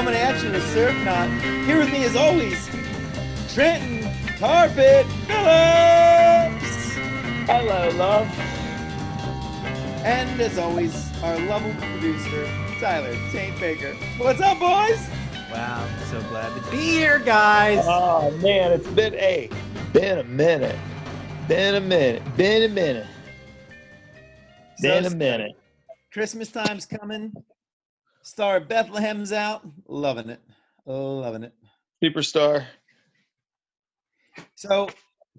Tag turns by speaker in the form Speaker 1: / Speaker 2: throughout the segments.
Speaker 1: coming at you with Surf Knot. Here with me, as always, Trenton Carpet Phillips.
Speaker 2: Hello, love.
Speaker 1: And as always, our lovable producer, Tyler Taint Baker. What's up, boys?
Speaker 3: Wow, I'm so glad to be here, guys.
Speaker 2: Oh man, it's been a been a minute. Been a minute. Been a minute. Been a minute.
Speaker 1: Christmas time's coming. Star Bethlehem's out. Loving it. Loving it.
Speaker 2: Superstar.
Speaker 1: So,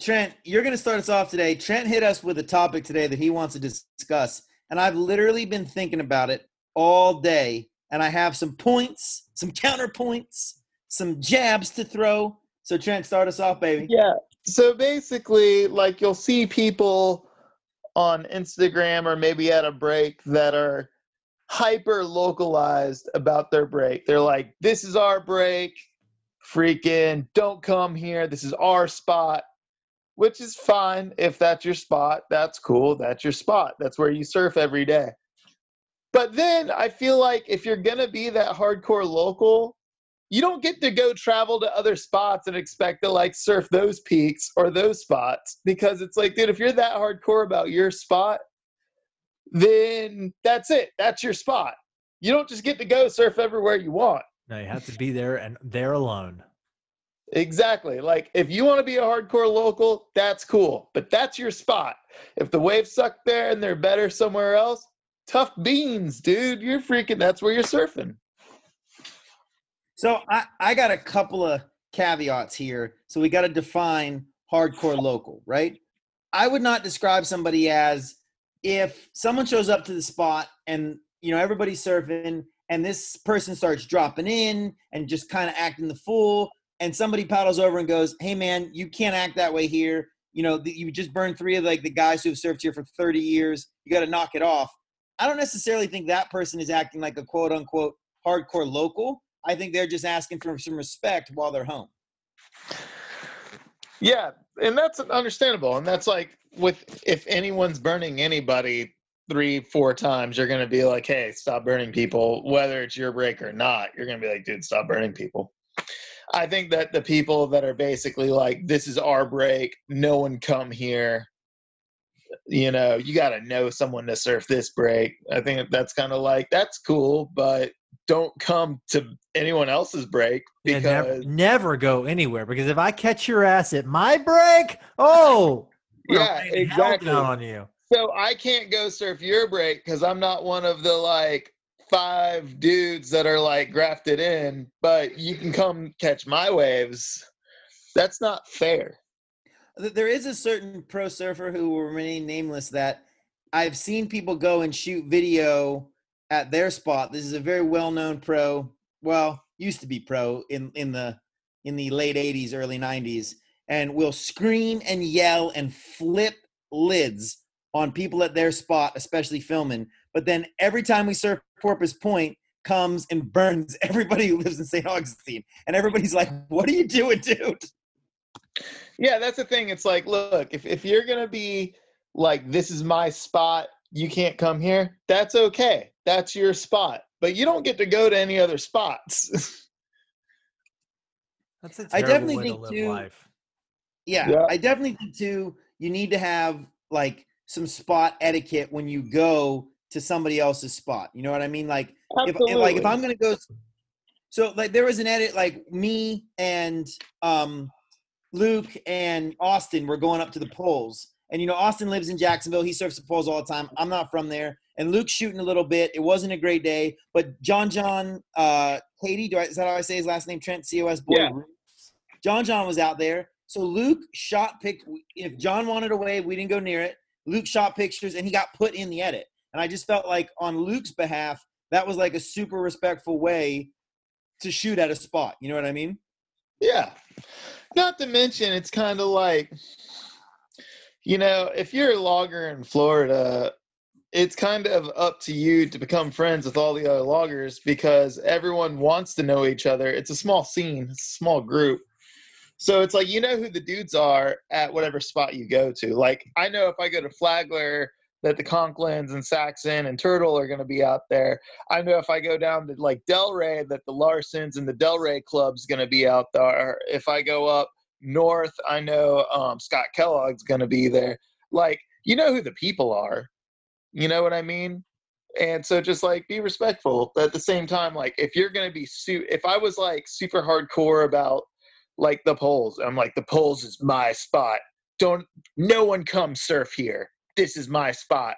Speaker 1: Trent, you're going to start us off today. Trent hit us with a topic today that he wants to discuss, and I've literally been thinking about it all day. And I have some points, some counterpoints, some jabs to throw. So, Trent, start us off, baby.
Speaker 2: Yeah. So basically, like you'll see people on Instagram or maybe at a break that are hyper localized about their break. They're like, this is our break. Freaking don't come here. This is our spot. Which is fine if that's your spot. That's cool. That's your spot. That's where you surf every day. But then I feel like if you're going to be that hardcore local, you don't get to go travel to other spots and expect to like surf those peaks or those spots because it's like, dude, if you're that hardcore about your spot, then that's it. That's your spot. You don't just get to go surf everywhere you want.
Speaker 3: No, you have to be there and there alone.
Speaker 2: Exactly. Like if you want to be a hardcore local, that's cool, but that's your spot. If the waves suck there and they're better somewhere else, tough beans, dude. You're freaking. That's where you're surfing.
Speaker 1: So, I, I got a couple of caveats here. So, we got to define hardcore local, right? I would not describe somebody as if someone shows up to the spot and you know everybody's surfing and this person starts dropping in and just kind of acting the fool and somebody paddles over and goes hey man you can't act that way here. You know you just burned three of like the guys who have surfed here for 30 years. You got to knock it off. I don't necessarily think that person is acting like a quote unquote hardcore local. I think they're just asking for some respect while they're home.
Speaker 2: Yeah, and that's understandable. And that's like with if anyone's burning anybody three, four times, you're gonna be like, "Hey, stop burning people." Whether it's your break or not, you're gonna be like, "Dude, stop burning people." I think that the people that are basically like, "This is our break. No one come here." You know, you got to know someone to surf this break. I think that's kind of like that's cool, but don't come to anyone else's break
Speaker 3: Yeah, never, never go anywhere because if I catch your ass at my break, oh,
Speaker 2: Yeah, exactly.
Speaker 3: on you.
Speaker 2: So I can't go surf your break because I'm not one of the like five dudes that are like grafted in, but you can come catch my waves. That's not fair.
Speaker 1: There is a certain pro surfer who will remain nameless that I've seen people go and shoot video at their spot. This is a very well-known pro. Well, used to be pro in in the in the late '80s, early '90s, and will scream and yell and flip lids on people at their spot, especially filming. But then every time we surf Porpoise Point, comes and burns everybody who lives in St. Augustine, and everybody's like, "What are you doing, dude?"
Speaker 2: Yeah, that's the thing. It's like, look, if, if you're gonna be like, this is my spot, you can't come here, that's okay. That's your spot. But you don't get to go to any other spots.
Speaker 3: That's a
Speaker 1: I
Speaker 3: terrible
Speaker 1: definitely
Speaker 3: way
Speaker 1: think
Speaker 3: to live
Speaker 1: too-
Speaker 3: life.
Speaker 1: Yeah,
Speaker 2: Yeah.
Speaker 1: I definitely think too. You need to have like some spot etiquette when you go to somebody else's spot. You know what I mean? Like if, if like if I'm gonna go, so like there was an edit like me and um Luke and Austin were going up to the poles, and you know Austin lives in Jacksonville. He surfs the poles all the time. I'm not from there, and Luke's shooting a little bit. It wasn't a great day, but John John uh Katie, do I, is that how I say his last name? Trent Cos boy.
Speaker 2: Yeah.
Speaker 1: John John was out there. So Luke shot pic. If John wanted a wave, we didn't go near it. Luke shot pictures and he got put in the edit. And I just felt like on Luke's behalf, that was like a super respectful way to shoot at a spot. You know what I mean?
Speaker 2: Yeah. Not to mention, it's kind of like, you know, if you're a logger in Florida, it's kind of up to you to become friends with all the other loggers because everyone wants to know each other. It's a small scene, a small group. So it's like you know who the dudes are at whatever spot you go to. Like I know if I go to Flagler, that the Conklins and Saxon and Turtle are going to be out there. I know if I go down to like Delray, that the Larsons and the Delray Club's going to be out there. If I go up north, I know um, Scott Kellogg's going to be there. Like, you know who the people are. You know what I mean? And so just like be respectful. But at the same time, like if you're going to be su- if I was like super hardcore about like the poles, I'm like the poles is my spot. Don't no one come surf here this is my spot,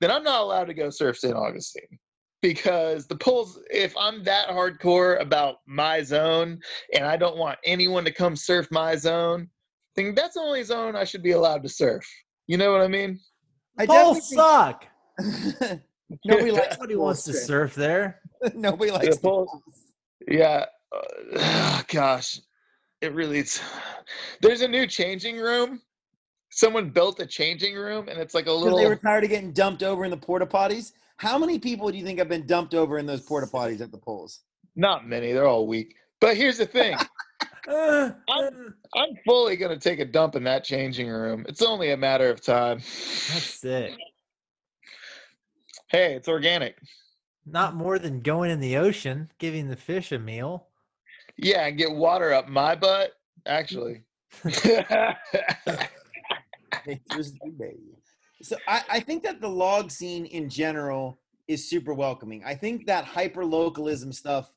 Speaker 2: then I'm not allowed to go surf St. Augustine because the poles if i'm that hardcore about my zone and i don't want anyone to come surf my zone then that's the only zone i should be allowed to surf you know what i mean
Speaker 1: I
Speaker 3: Poles
Speaker 1: definitely
Speaker 3: suck.
Speaker 1: think- Nobody likes
Speaker 3: Nobody
Speaker 1: the
Speaker 3: wants to surf there.
Speaker 1: Nobody likes the
Speaker 2: poles.
Speaker 1: poles.
Speaker 2: yeah uh, gosh it really is there's a new changing room someone built a changing room and it's like a
Speaker 1: Because
Speaker 2: little
Speaker 1: they were tired of getting dumped over in the porta potties. How many people do you think have been dumped over in those porta potties at the poles?
Speaker 2: not many they're all weak but here's the thing I'm- I'm fully gonna take a dump in that changing room. It's only a matter of time.
Speaker 3: that's sick.
Speaker 2: Hey, it's organic.
Speaker 3: Not more than going in the ocean, giving the fish a meal.
Speaker 2: Yeah, and get water up my butt.
Speaker 1: Mm. Actually, So I, I think that the log scene in general is super welcoming. I think that hyper localism stuff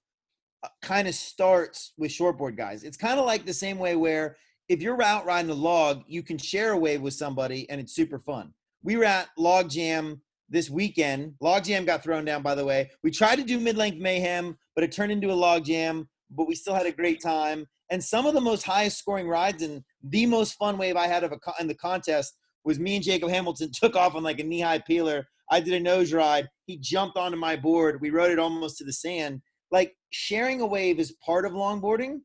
Speaker 1: uh, kind of starts with shortboard guys. It's kind of like the same way where if you're out riding a log, you can share a wave with somebody and it's super fun. We were at Log Jam this weekend. Log Jam got thrown down, by the way. We tried to do mid length mayhem, but it turned into a log jam, but we still had a great time. And some of the most highest scoring rides and the most fun wave I had of a in the contest was me and Jacob Hamilton took off on like a knee high peeler. I did a nose ride. He jumped onto my board. We rode it almost to the sand. Like sharing a wave is part of longboarding.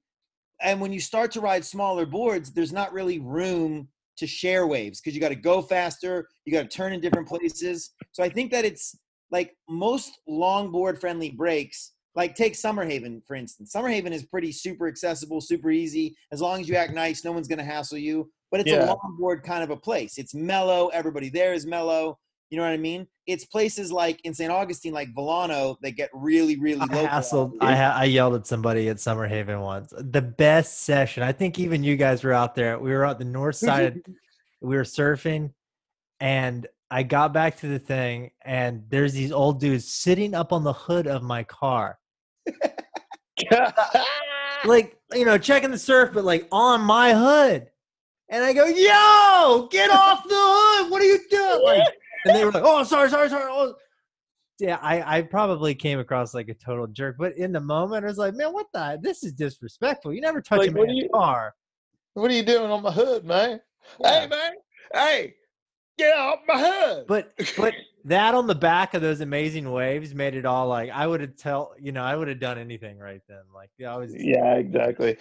Speaker 1: And when you start to ride smaller boards, there's not really room to share waves because you got to go faster, you got to turn in different places. So I think that it's like most longboard friendly breaks, like take Summerhaven for instance. Summerhaven is pretty super accessible, super easy. As long as you act nice, no one's going to hassle you. But it's
Speaker 2: Yeah.
Speaker 1: a longboard kind of a place. It's mellow. Everybody there is mellow. You know what I mean? It's places like in St. Augustine, like Volano, that get really, really
Speaker 3: I
Speaker 1: local.
Speaker 3: hassled. I, I yelled at somebody at Summerhaven once. The best session. I think even you guys were out there. We were out the north side. we were surfing, and I got back to the thing, and there's these old dudes sitting up on the hood of my car, like you know, checking the surf, but like on my hood. And I go, "Yo, get off the hood! What are you doing?" Like, and they were like, "Oh, sorry, sorry, sorry." Oh. Yeah, I, I probably came across like a total jerk, but in the moment, I was like, "Man, what the? This is disrespectful. You never touch
Speaker 2: Like,
Speaker 3: a
Speaker 2: what do you-
Speaker 3: car."
Speaker 2: what are you doing on my hood, man?
Speaker 3: Yeah.
Speaker 2: Hey, man. Hey, get off my hood.
Speaker 3: But but that on the back of those amazing waves made it all like I would have tell you know I would have done anything right then. Like yeah, I was
Speaker 2: yeah, exactly.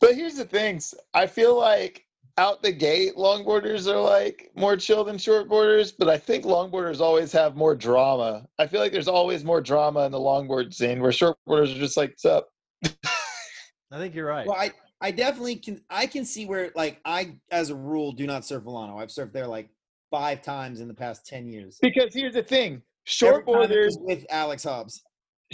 Speaker 2: But here's the things. I feel like out the gate, longboarders are like more chill than shortboarders, but I think longboarders always have more drama. I feel like there's always more drama in the longboard scene where shortboarders are just like, "What's up?"
Speaker 3: I think you're right.
Speaker 1: Well, I, I definitely can. I can see where, like, I, as a rule, do not surf Volano. I've surfed there like five times in the past ten years.
Speaker 2: Because here's the thing:
Speaker 1: Every time it
Speaker 2: shortboarders
Speaker 1: with Alex Hobbs.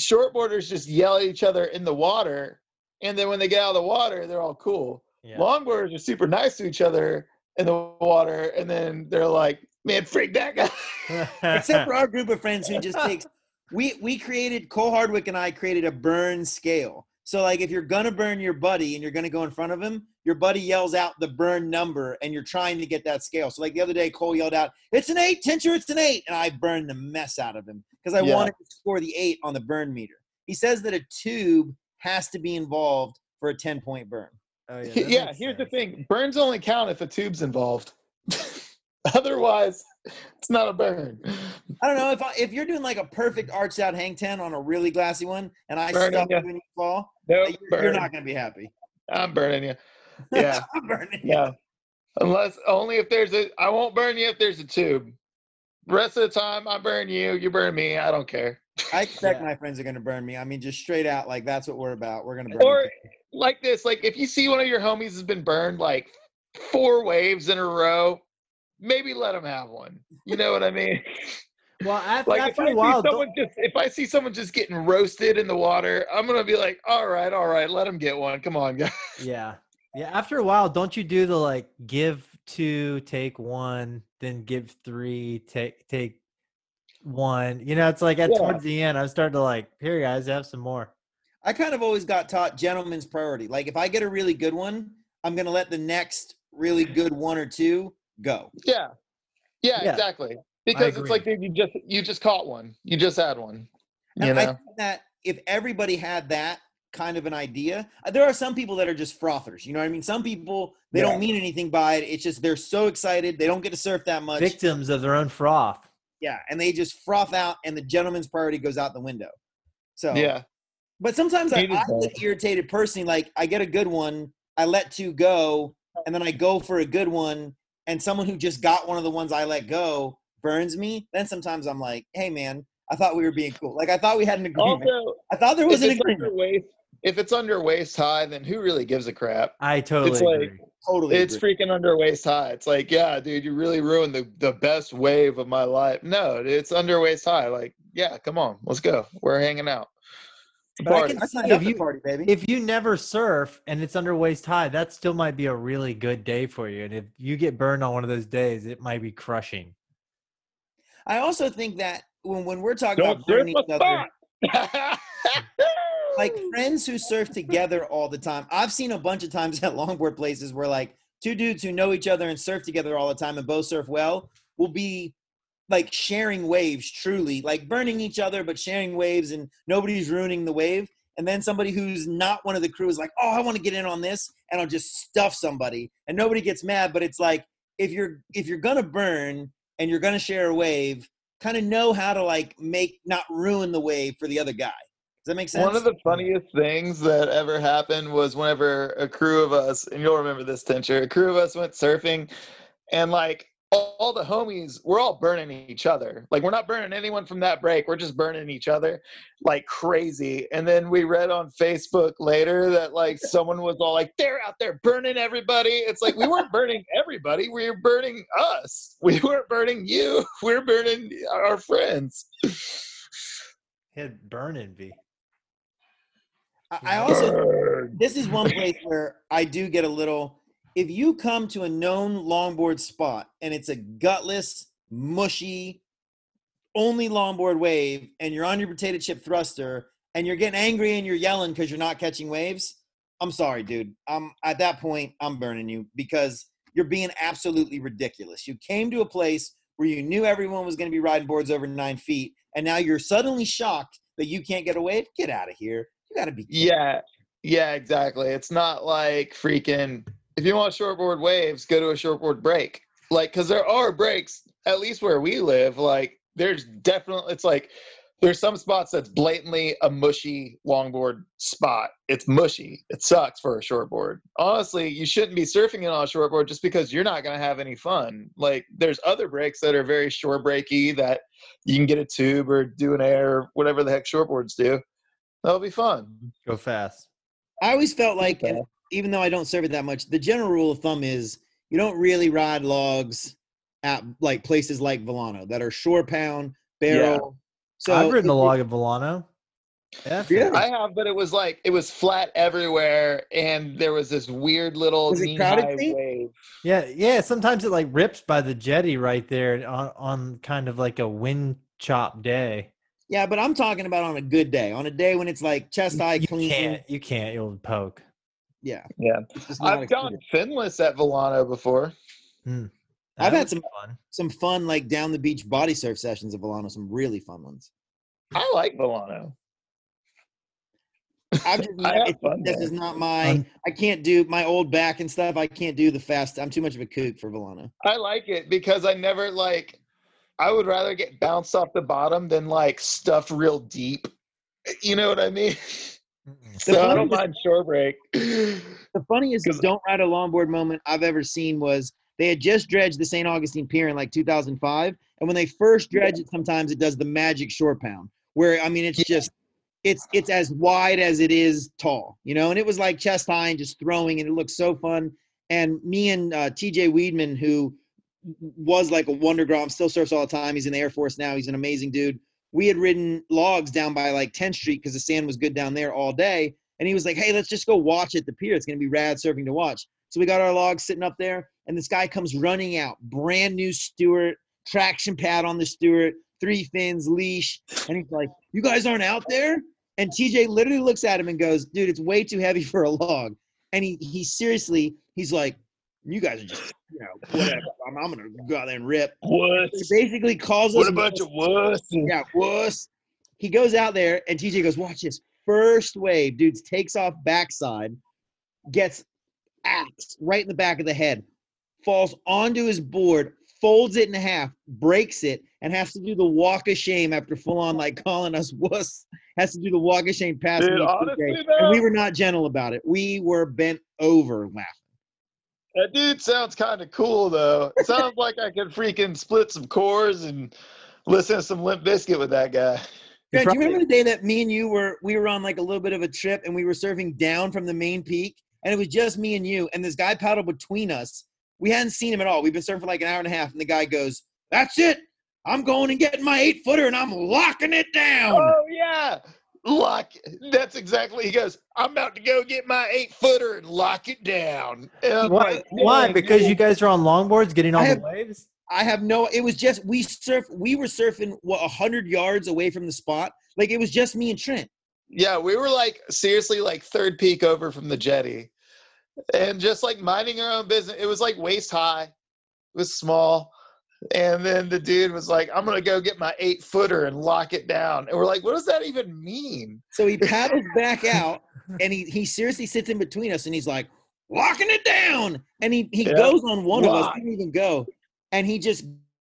Speaker 2: shortboarders just yell at each other in the water, and then when they get out of the water, they're all cool.
Speaker 3: yeah.
Speaker 2: Longboarders are super nice to each other in the water, and then they're like, "Man, freak that guy."
Speaker 1: Except for our group of friends who just takes. We we created Cole Hardwick and I created a burn scale. So like if you're gonna burn your buddy and you're gonna go in front of him, your buddy yells out the burn number and you're trying to get that scale. So like the other day, Cole yelled out, "It's an eight, Tincher, it's an eight," and I burned the mess out of him because I
Speaker 2: Yeah.
Speaker 1: wanted to score the eight on the burn meter. He says that a tube has to be involved for a ten point burn.
Speaker 3: Oh, yeah,
Speaker 2: Yeah, here's the thing: burns only count if a tube's involved. Otherwise, it's not a burn.
Speaker 1: I don't know if I, if you're doing like a perfect arched out hang ten on a really glassy one, and I
Speaker 2: Burning
Speaker 1: stop
Speaker 2: ya.
Speaker 1: you when you fall,
Speaker 2: No,
Speaker 1: you're, you're not gonna be happy.
Speaker 2: I'm burning you. Yeah,
Speaker 1: I'm burning you.
Speaker 2: yeah. Unless only if there's a. I won't burn you if there's a tube. Rest of the time, I burn you. You burn me. I don't care.
Speaker 1: I expect
Speaker 3: Yeah.
Speaker 1: my friends are gonna burn me. I mean, just straight out, like that's what we're about. We're gonna burn.
Speaker 2: Or like this, like if you see one of your homies has been burned like four waves in a row, maybe let them have one. You know what I mean?
Speaker 3: Well, after,
Speaker 2: Like if
Speaker 3: after while,
Speaker 2: see someone just if I see someone just getting roasted in the water, I'm gonna be like, all right, all right, let them get one. Come on, guys.
Speaker 3: Yeah. Yeah. After a while, don't you do the like give two, take one, then give three, take take one. You know, it's like at
Speaker 2: Yeah.
Speaker 3: towards the end, I'm starting to like, here guys, have some more.
Speaker 1: I kind of always got taught gentleman's priority. Like if I get a really good one, I'm gonna let the next really good one or two go.
Speaker 2: Yeah. Yeah,
Speaker 3: Yeah.
Speaker 2: exactly. Because it's like you just you just caught one. You just had one. You
Speaker 1: And I
Speaker 2: know?
Speaker 1: think that if everybody had that kind of an idea, uh, there are some people that are just frothers. You know what I mean? Some people they
Speaker 2: Yeah.
Speaker 1: don't mean anything by it. It's just they're so excited they don't get to surf that much.
Speaker 3: Victims of their own froth.
Speaker 1: Yeah, and they just froth out, and the gentleman's priority goes out the window. So
Speaker 2: Yeah.
Speaker 1: But sometimes I,
Speaker 2: He did
Speaker 1: I
Speaker 2: both.
Speaker 1: get irritated personally. Like I get a good one, I let two go, and then I go for a good one, and someone who just got one of the ones I let go burns me. Then sometimes I'm like, hey man, I thought we were being cool. Like I thought we had an agreement.
Speaker 2: Also,
Speaker 1: I thought there was
Speaker 2: if
Speaker 1: an
Speaker 2: it's
Speaker 1: agreement.
Speaker 2: under waist, if it's under waist high, then who really gives a crap?
Speaker 3: I totally
Speaker 2: like-
Speaker 3: agree.
Speaker 1: Totally.
Speaker 2: It's
Speaker 1: agree.
Speaker 2: freaking under waist high. It's like, yeah, dude, you really ruined the, the best wave of my life. No, it's under waist high. Like, yeah, come on, let's go. We're hanging out. It's
Speaker 3: But I
Speaker 2: party.
Speaker 3: can
Speaker 1: I
Speaker 3: if you
Speaker 1: party, baby.
Speaker 3: if you never surf and it's under waist high, that still might be a really good day for you. And if you get burned on one of those days, it might be crushing.
Speaker 1: I also think that when when we're talking
Speaker 2: Don't
Speaker 1: about burning each other, like friends who surf together all the time. I've seen a bunch of times at longboard places where like two dudes who know each other and surf together all the time and both surf well will be like sharing waves truly, like burning each other but sharing waves and nobody's ruining the wave. And then somebody who's not one of the crew is like, "Oh, I want to get in on this," and I'll just stuff somebody, and nobody gets mad. But it's like if you're if you're gonna burn and you're gonna share a wave, kind of know how to like make not ruin the wave for the other guy. Does that make sense?
Speaker 2: One of the funniest things that ever happened was whenever a crew of us, and you'll remember this, Tincher, a crew of us went surfing, and like all, all the homies, we're all burning each other. Like we're not burning anyone from that break, we're just burning each other like crazy. And then we read on Facebook later that like someone was all like, they're out there burning everybody. It's like we weren't burning everybody, we were burning us. We weren't burning you, we we're burning our friends.
Speaker 3: Hit burn envy.
Speaker 1: I, I also
Speaker 2: Burn.
Speaker 1: this is one place where I do get a little. If you come to a known longboard spot and it's a gutless, mushy, only longboard wave, and you're on your potato chip thruster and you're getting angry and you're yelling because you're not catching waves, I'm sorry, dude. I'm at that point, I'm burning you because you're being absolutely ridiculous. You came to a place where you knew everyone was going to be riding boards over nine feet, and now you're suddenly shocked that you can't get a wave. Get out of here. You got to be.
Speaker 2: Yeah, yeah, exactly. It's not like freaking. If you want shortboard waves, go to a shortboard break. Like, because there are breaks, at least where we live. Like, there's definitely. It's like there's some spots that's blatantly a mushy longboard spot. It's mushy. It sucks for a shortboard. Honestly, you shouldn't be surfing it on a shortboard just because you're not going to have any fun. Like, there's other breaks that are very shore breaky that you can get a tube or do an air, or whatever the heck shortboards do. That'll be fun.
Speaker 3: Go fast.
Speaker 1: I always felt like, and even though I don't serve it that much, the general rule of thumb is you don't really ride logs at like places like Volano that are shore pound barrel. So
Speaker 3: I've ridden the log of Volano. Yeah.
Speaker 1: Yeah.
Speaker 2: I have, but it was like it was flat everywhere, and there was this weird little
Speaker 1: Was it crowded,
Speaker 2: wave.
Speaker 3: Yeah, yeah. Sometimes it like rips by the jetty right there on, on kind of like a wind chop day.
Speaker 1: Yeah, but I'm talking about on a good day, on a day when it's like chest high clean.
Speaker 3: you
Speaker 1: clean.
Speaker 3: can't, you can't. You'll poke.
Speaker 1: Yeah,
Speaker 2: Yeah,
Speaker 1: it's just not
Speaker 2: I've
Speaker 1: a
Speaker 2: gone finless at Volano before.
Speaker 1: Hmm.
Speaker 3: I've
Speaker 1: had some-
Speaker 3: fun.
Speaker 1: some fun like down the beach body surf sessions at Volano. Some really fun ones.
Speaker 2: I like Volano.
Speaker 1: I've just
Speaker 2: I have fun
Speaker 1: this
Speaker 2: there.
Speaker 1: is not my.
Speaker 3: Un-
Speaker 1: I can't do my old back and stuff. I can't do the fast. I'm too much of a kook for Volano.
Speaker 2: I like it because I never like. I would rather get bounced off the bottom than like stuff real deep. You know what I mean? So I don't
Speaker 1: funniest-
Speaker 2: mind shore break.
Speaker 1: The funniest
Speaker 2: 'Cause-
Speaker 1: don't ride a longboard moment I've ever seen was they had just dredged the St. Augustine Pier in like 2005, and when they first dredge it, sometimes it does the magic shore pound, where I mean it's just it's it's as wide as it is tall, you know, and it was like chest high and just throwing, and it looked so fun. And me and uh, TJ Weedman, who was like a wonder girl. Still surfs all the time. He's in the Air Force now. He's an amazing dude. We had ridden logs down by like 10th Street because the sand was good down there all day. And he was like, "Hey, let's just go watch at the pier. It's gonna be rad surfing to watch." So we got our logs sitting up there, and this guy comes running out, brand new Stewart, traction pad on the Stewart, three fins, leash, and he's like, "You guys aren't out there?" And TJ literally looks at him and goes, "Dude, it's way too heavy for a log." And he he seriously, he's like, "You guys are just, you know, whatever. I'm, I'm gonna go out there and rip."
Speaker 2: What?
Speaker 1: He basically calls us
Speaker 2: What a bunch of wusses.
Speaker 1: yeah, wuss. He goes out there and TJ goes, watch this. First wave, dudes takes off backside, gets axed right in the back of the head, falls onto his board, folds it in half, breaks it, and has to do the walk of shame after full on like calling us wuss. Has to do the walk of shame past
Speaker 2: Dude, honestly,
Speaker 1: and we were not gentle about it. We were bent over laughing.
Speaker 2: That dude sounds kind of cool though. It sounds like I could freaking split some cores and listen to some Limp Bizkit with that guy.
Speaker 1: Grant, do you remember the day that me and you were we were on like a little bit of a trip and we were surfing down from the main peak and it was just me and you and this guy paddled between us. We hadn't seen him at all. We've been surfing for like an hour and a half and the guy goes, "That's it. I'm going and getting my eight footer and I'm locking it down."
Speaker 2: Oh yeah. Lock that's exactly he goes, I'm about to go get my eight footer and lock it down.
Speaker 3: Why?
Speaker 2: like,
Speaker 3: Why?
Speaker 2: "Man,
Speaker 3: Because you guys are on longboards getting on
Speaker 1: I
Speaker 3: the waves.
Speaker 1: I have no. It was just we surf. We were surfing what hundred yards away from the spot. Like it was just me and Trent.
Speaker 2: Yeah, we were like seriously like third peak over from the jetty. And just like minding our own business. It was like waist high. It was small. And then the dude was like, I'm gonna go get my eight footer and lock it down. And we're like, what does that even mean?
Speaker 1: So he paddles back out and he he seriously sits in between us and he's like, locking it down. And he he
Speaker 2: Yeah.
Speaker 1: goes on one of us.
Speaker 2: Lock.
Speaker 1: Didn't even go. And he just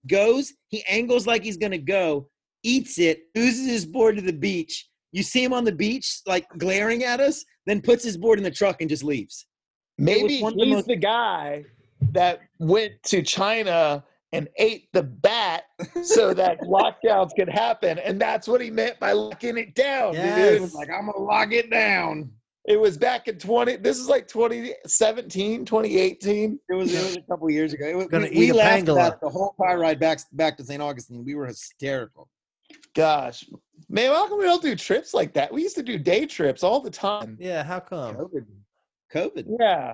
Speaker 1: goes, he angles like he's gonna go, eats it, oozes his board to the beach. You see him on the beach, like glaring at us, then puts his board in the truck and just leaves.
Speaker 2: Maybe
Speaker 1: of the
Speaker 2: he's
Speaker 1: most-
Speaker 2: the guy that went to China and ate the bat so that lockdowns could happen. And that's what he meant by locking it down,
Speaker 3: Yes.
Speaker 2: dude.
Speaker 1: He was like, I'm gonna lock it down.
Speaker 2: It was back in 20, this is like 2017, 2018.
Speaker 1: It was, it was a couple years ago. It was,
Speaker 3: Gonna
Speaker 1: we, we laughed
Speaker 3: pangolin.
Speaker 1: about the whole car ride back back to St. Augustine. We were hysterical.
Speaker 2: Gosh, man, how come we don't do trips like that? We used to do day trips all the time.
Speaker 3: Yeah, how come?
Speaker 1: COVID. COVID.
Speaker 2: Yeah.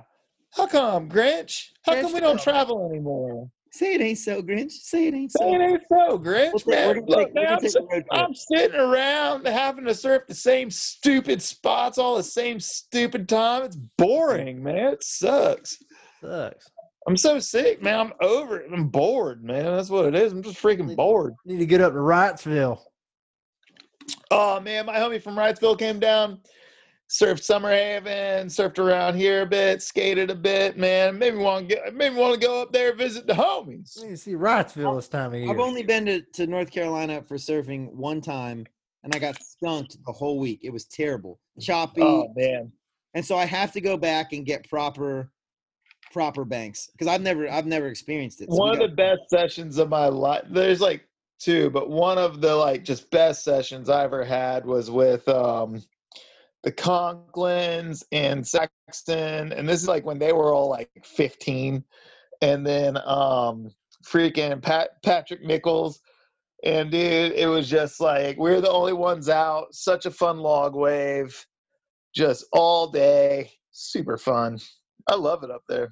Speaker 2: How come, Grinch? How
Speaker 1: Grinch,
Speaker 2: come we don't travel anymore?
Speaker 1: Say it ain't so, Grinch. Say it ain't so.
Speaker 2: Say it ain't so, Grinch.
Speaker 1: We'll
Speaker 2: man.
Speaker 1: we're
Speaker 2: Look,
Speaker 1: take- we're
Speaker 2: man,
Speaker 1: gonna
Speaker 2: I'm,
Speaker 1: take
Speaker 2: si-
Speaker 1: a road trip.
Speaker 2: I'm sitting around having to surf the same stupid spots all the same stupid time. It's boring, man. It sucks.
Speaker 3: Sucks.
Speaker 2: I'm so sick, man. I'm over it. I'm bored, man. That's what it is. I'm just freaking bored.
Speaker 3: Need to get up to Wrightsville.
Speaker 2: Oh man, my homie from Wrightsville came down, surfed Summer Haven, surfed around here a bit, skated a bit, man. Maybe want to get maybe want to go up there visit the homies.
Speaker 3: Need to see Wrightsville this time of year.
Speaker 1: I've only been to, to North Carolina for surfing one time, and I got skunked the whole week. It was terrible, choppy,
Speaker 2: Oh man.
Speaker 1: and so I have to go back and get proper proper banks because I've never I've never experienced it. So we
Speaker 2: one of the best sessions of my life. There's like two, but one of the like just best sessions I ever had was with um the Conklins and Saxton, and this is like when they were all like 15, and then um freaking Pat Patrick Nichols. And dude, it was just like we we're the only ones out. Such a fun log wave, just all day, super fun. I love it up there.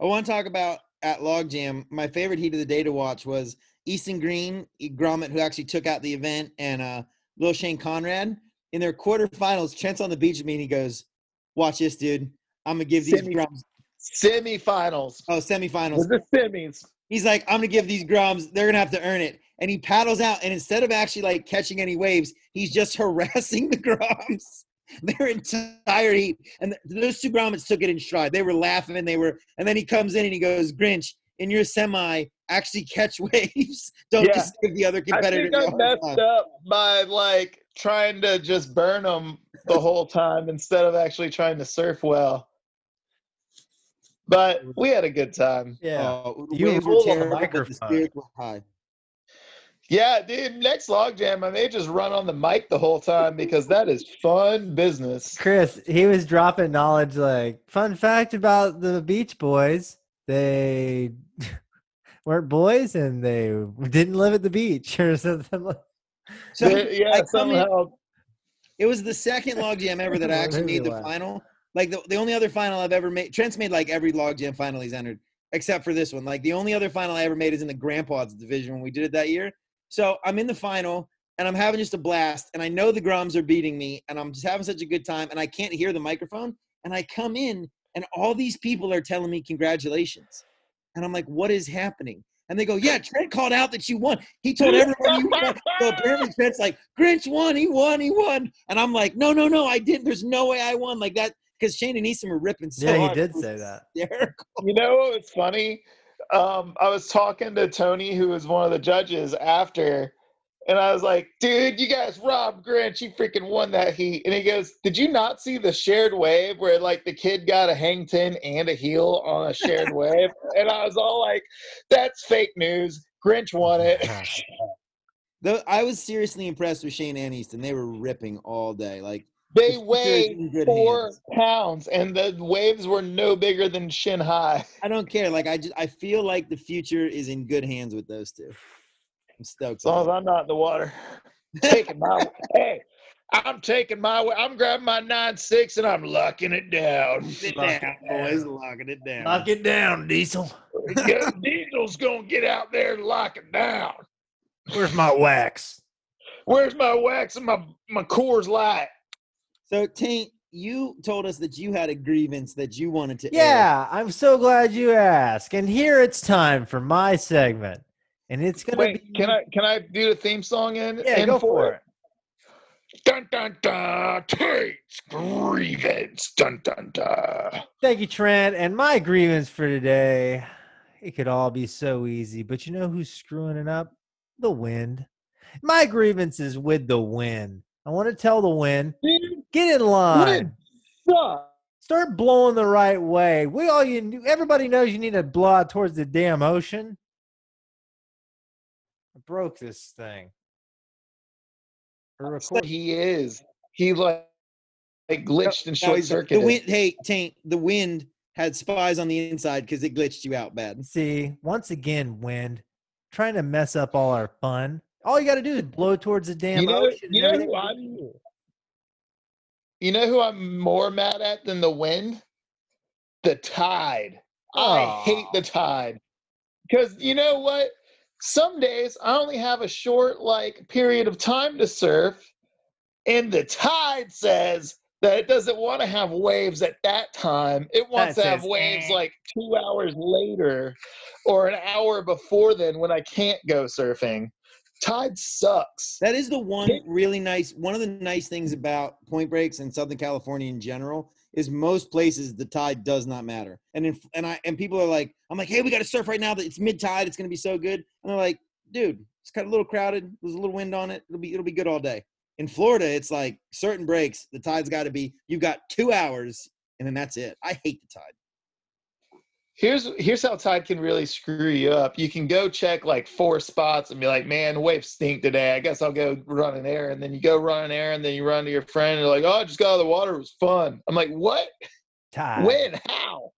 Speaker 1: I want to talk about at Logjam. My favorite heat of the day to watch was Easton Green, Grommet, who actually took out the event, and uh, Lil Shane Conrad. In their quarterfinals, Trent's on the beach with me, and he goes, "Watch this, dude. I'm gonna give these
Speaker 2: Semi-
Speaker 1: grums."
Speaker 2: Semifinals.
Speaker 1: Oh, semifinals.
Speaker 2: The semis?
Speaker 1: He's like, "I'm gonna give these grums. They're gonna have to earn it." And he paddles out, and instead of actually like catching any waves, he's just harassing the grums their entire heat. And those two grommets took it in stride. They were laughing, and they were. And then he comes in and he goes, "Grinch, in your semi, actually catch waves. Don't
Speaker 2: Yeah.
Speaker 1: just give the other competitor.
Speaker 2: I
Speaker 1: competitor."
Speaker 2: think I messed up by like trying to just burn them the whole time instead of actually trying to surf well. But we had a good time.
Speaker 3: yeah.
Speaker 1: The
Speaker 3: You
Speaker 1: waves were
Speaker 3: rolled on the
Speaker 1: terrible, the
Speaker 3: microphone.
Speaker 1: spirits were high.
Speaker 2: Yeah, dude. Next log jam, I may just run on the mic the whole time because that is fun business.
Speaker 3: Chris, he was dropping knowledge like fun fact about the Beach Boys. They weren't boys and they didn't live at the beach or something. like-
Speaker 1: So
Speaker 2: Yeah,
Speaker 1: come in- It was the second log jam ever that I actually
Speaker 3: made
Speaker 1: the
Speaker 3: laugh?
Speaker 1: final. Like the, the only other final I've ever made. Trent's made like every log jam final he's entered, except for this one. Like the only other final I ever made is in the grandpa's division when we did it that year. So I'm in the final and I'm having just a blast. And I know the grums are beating me, and I'm just having such a good time. And I can't hear the microphone. And I come in, and all these people are telling me congratulations. And I'm like, what is happening? And they go, yeah, Trent called out that you won. He told everyone you won. So apparently Trent's like, Grinch won, he won, he won. And I'm like, no, no, no, I didn't. There's no way I won. Like that, because Shane and Easton were ripping so
Speaker 3: yeah, he
Speaker 1: hard.
Speaker 3: did say that.
Speaker 1: hysterical.
Speaker 2: You know what was funny? Um, I was talking to Tony, who was one of the judges after, and I was like, dude, you guys robbed Grinch. He freaking won that heat. And he goes, Did you not see the shared wave where like the kid got a hang ten and a heel on a shared wave? And I was all like, That's fake news. Grinch oh won it.
Speaker 1: Though I was seriously impressed with Shane and Easton. They were ripping all day. Like
Speaker 2: They
Speaker 1: the
Speaker 2: weighed four
Speaker 1: hands.
Speaker 2: pounds, and the waves were no bigger than shin high.
Speaker 1: I don't care. Like I just I feel like the future is in good hands with those two. I'm stoked.
Speaker 2: As long as I'm not in the water. Taking my hey, I'm taking my way. I'm grabbing my nine six and I'm locking it down.
Speaker 1: it. Sit
Speaker 3: Lock
Speaker 1: down, boys. Locking it down.
Speaker 3: Lock it down, Diesel.
Speaker 2: Diesel's gonna get out there and lock it down.
Speaker 3: Where's my wax?
Speaker 2: Where's my wax and my my Coors Light?
Speaker 1: So Taint, you told us that you had a grievance that you wanted to air.
Speaker 3: Yeah, I'm so glad you asked. And here it's time for my segment. And it's gonna
Speaker 2: Wait,
Speaker 3: be
Speaker 2: can I can I do the theme song in?
Speaker 3: Yeah,
Speaker 2: in
Speaker 3: go for it.
Speaker 2: Dun dun dun. Tate's grievance. Dun dun dun.
Speaker 3: Thank you, Trent. And my grievance for today, it could all be so easy, but you know who's screwing it up? The wind. My grievance is with the wind. I want to tell the wind, get in line.
Speaker 2: wind.
Speaker 3: Start blowing the right way. We all you everybody knows you need to blow out towards the damn ocean. I broke this thing. Record-
Speaker 2: He is. He like, like glitched and
Speaker 1: Now
Speaker 2: short
Speaker 1: he's- the
Speaker 2: circuited.
Speaker 1: wind. Hey, Taint, the wind had spies on the inside because it glitched you out bad.
Speaker 3: See, once again, wind trying to mess up all our fun. All you got to do is blow towards the damn
Speaker 2: You know-
Speaker 3: ocean.
Speaker 2: you know who I'm- You know who I'm more mad at than the wind? The tide. I hate the tide. Because you know what? Some days I only have a short like period of time to surf, and the tide says that it doesn't want to have waves at that time. It wants
Speaker 3: That
Speaker 2: to have waves
Speaker 3: "Eh."
Speaker 2: like two hours later or an hour before then when I can't go surfing. Tide sucks.
Speaker 1: That is the one really nice. One of the nice things about Point Breaks in Southern California in general is most places the tide does not matter. And in, and I and people are like, I'm like, hey, we got to surf right now. That it's mid tide. It's gonna be so good. And they're like, dude, it's kind of a little crowded. There's a little wind on it. It'll be it'll be good all day. In Florida, it's like certain breaks. The tide's got to be. You've got two hours, and then that's it. I hate the tide.
Speaker 2: Here's here's how tide can really screw you up. You can go check like four spots and be like, "Man, waves stink today. I guess I'll go run an air." And then you go run an air, and then you run to your friend and you're like, "Oh, I just got out of the water. It was fun." I'm like, "What?
Speaker 3: Tide.
Speaker 2: When? How?"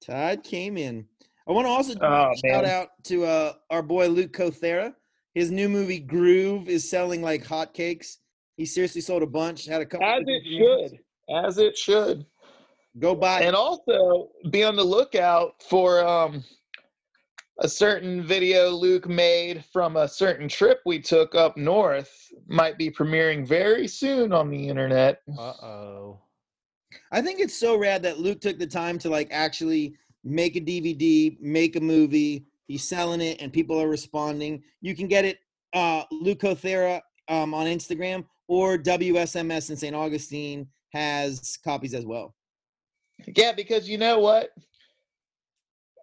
Speaker 1: Tide came in. I want to also
Speaker 2: Oh,
Speaker 1: shout
Speaker 2: man.
Speaker 1: out to uh, our boy Luke Cothera. His new movie Groove is selling like hotcakes. He seriously sold a bunch. Had a couple.
Speaker 2: As
Speaker 1: different
Speaker 2: it
Speaker 1: reviews.
Speaker 2: should. As it should.
Speaker 1: Go buy.
Speaker 2: And also be on the lookout for um a certain video Luke made from a certain trip we took up north. Might be premiering very soon on the internet.
Speaker 3: Uh-oh.
Speaker 1: I think it's so rad that Luke took the time to like actually make a DVD, make a movie. He's selling it, and people are responding. You can get it, uh, Luke Cothera um, on Instagram or WSMS in St. Augustine has copies as well.
Speaker 2: Yeah, because you know what?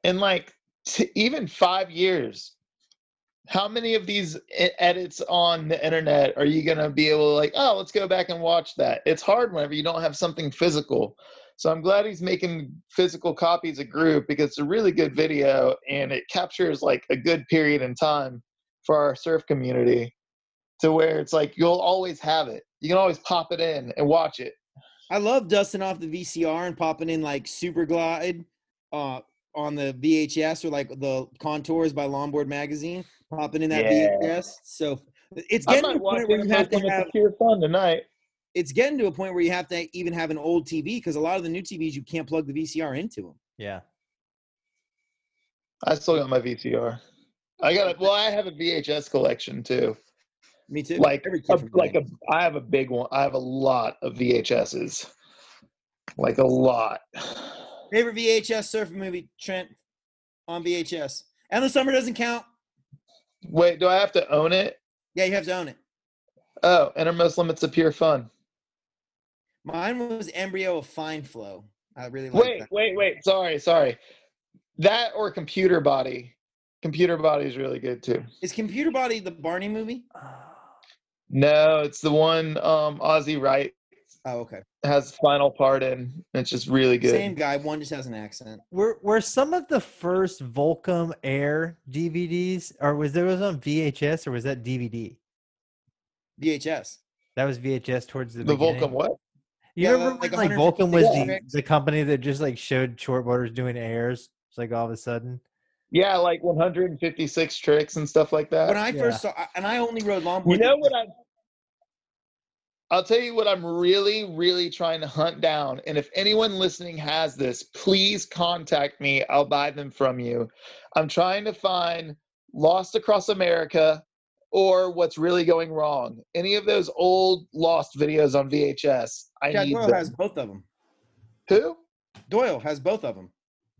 Speaker 2: In like t- even five years, how many of these edits on the internet are you going to be able to, like, oh, let's go back and watch that? It's hard whenever you don't have something physical. So I'm glad he's making physical copies of Groove because it's a really good video and it captures like a good period in time for our surf community to where it's like you'll always have it. You can always pop it in and watch it.
Speaker 1: I love dusting off the VCR and popping in like Super Glide, uh, on the VHS or like the contours by Longboard magazine, popping in that
Speaker 2: Yeah.
Speaker 1: VHS. So it's getting to a point where you have to have
Speaker 2: pure fun tonight.
Speaker 1: it's getting to a point where you have to even have an old TV because a lot of the new TVs you can't plug the VCR into them.
Speaker 3: Yeah.
Speaker 2: I still got my VCR. I got a, well, I have a VHS collection too.
Speaker 1: Me too.
Speaker 2: Like
Speaker 1: Every
Speaker 2: a, like a,
Speaker 1: Vegas.
Speaker 2: I have a big one. I have a lot of VHSs. Like a lot.
Speaker 1: favorite VHS surf movie, Trent, on VHS. Endless Summer doesn't count.
Speaker 2: Wait, do I have to own it?
Speaker 1: Yeah, you have to own it.
Speaker 2: Oh, Innermost Limits of Pure Fun.
Speaker 1: Mine was Embryo of Fine Flow. I really like
Speaker 2: Wait,
Speaker 1: that.
Speaker 2: wait, wait. Sorry, sorry. That or Computer Body. Computer Body is really good too.
Speaker 1: Is Computer Body the Barney movie?
Speaker 2: Uh, No, it's the one um Ozzy Wright
Speaker 1: Oh, okay.
Speaker 2: has final part in. It's just really good.
Speaker 1: Same guy. One just has an accent.
Speaker 3: Were were some of the first Volcom Air DVDs, or was there was on VHS, or was that DVD?
Speaker 1: VHS.
Speaker 3: That was VHS towards the,
Speaker 2: the
Speaker 3: beginning.
Speaker 2: Volcom what?
Speaker 3: You
Speaker 1: Yeah,
Speaker 3: remember
Speaker 1: like
Speaker 3: when like
Speaker 1: 150
Speaker 3: Volcom was the, the company that just like showed shortboarders doing airs? It's like all of a sudden.
Speaker 2: Yeah, like 156 tricks and stuff like that.
Speaker 1: When I
Speaker 3: yeah.
Speaker 1: first saw, and I only rode longboard.
Speaker 2: You know what I? I'll tell you what I'm really, really trying to hunt down. And if anyone listening has this, please contact me. I'll buy them from you. I'm trying to find Lost Across America or What's Really Going Wrong. Any of those old Lost videos on VHS. I
Speaker 1: Chad
Speaker 2: need
Speaker 1: Doyle
Speaker 2: them.
Speaker 1: has both of them.
Speaker 2: Who?
Speaker 1: Doyle has both of them.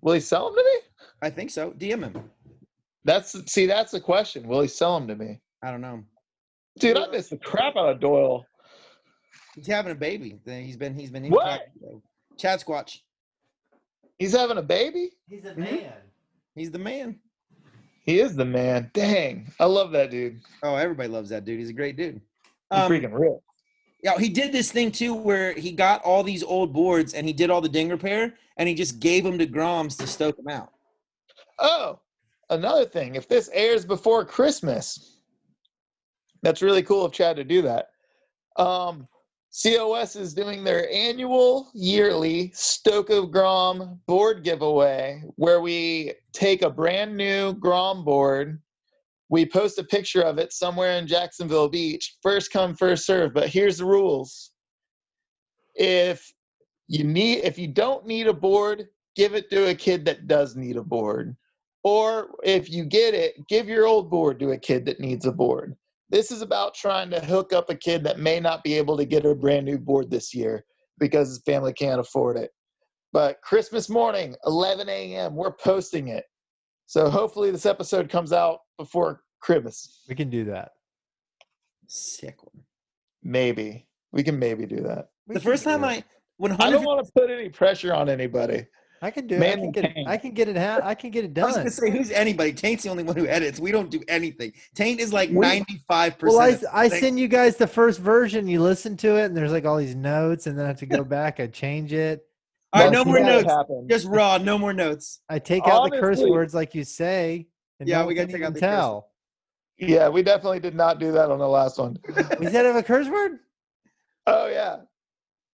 Speaker 2: Will he sell them to me?
Speaker 1: I think so. DM him.
Speaker 2: That's see, that's the question. Will he sell them to me?
Speaker 1: I don't know.
Speaker 2: Dude, I miss the crap out of Doyle.
Speaker 1: He's having a baby. He's been. He's been.
Speaker 2: What?
Speaker 1: Chad Squatch.
Speaker 2: He's having a baby?
Speaker 3: He's a
Speaker 1: Mhm. He's the man.
Speaker 2: He is the man. Dang. I love that dude.
Speaker 1: Oh, everybody loves that dude. He's a great dude.
Speaker 2: He's
Speaker 1: Um,
Speaker 2: freaking real.
Speaker 1: Yeah, he did this thing too where he got all these old boards and he did all the ding repair and he just gave them to Groms to stoke them out.
Speaker 2: Oh, another thing. If this airs before Christmas, that's really cool of Chad to do that. Um, COS is doing their annual yearly Stoke of Grom board giveaway where we take a brand new Grom board. We post a picture of it somewhere in Jacksonville Beach. First come, first serve. But here's the rules. If you need if you don't need a board, give it to a kid that does need a board. Or if you get it, give your old board to a kid that needs a board. This is about trying to hook up a kid that may not be able to get a brand new board this year because his family can't afford it. But Christmas morning, 11 a.m., we're posting it. So hopefully this episode comes out before Christmas.
Speaker 3: We can do that.
Speaker 1: Sick one.
Speaker 2: Maybe. We can maybe do that.
Speaker 3: We
Speaker 1: The
Speaker 3: can
Speaker 1: first time
Speaker 3: it.
Speaker 1: I when
Speaker 2: I don't want to put any pressure on anybody.
Speaker 3: I can do it. I can get it. I can get it. Ha- I can get it
Speaker 1: I was
Speaker 3: done.
Speaker 1: gonna say who's anybody? Taint's the only one who edits. We don't do anything. Taint is like
Speaker 2: We-
Speaker 1: ninety five
Speaker 3: Well, I,
Speaker 1: percent.
Speaker 3: I send you guys the first version. You listen to it, and there's like all these notes, and then I have to go back. I change it.
Speaker 1: All right, no more notes.
Speaker 2: happened.
Speaker 1: Just raw. No more notes.
Speaker 3: I take out the curse words like you say. And
Speaker 1: Yeah, we gotta
Speaker 3: can
Speaker 1: take out
Speaker 3: even
Speaker 1: the curse.
Speaker 2: Yeah, we definitely did not do that on the last one.
Speaker 3: We said have a curse word.
Speaker 2: Oh yeah.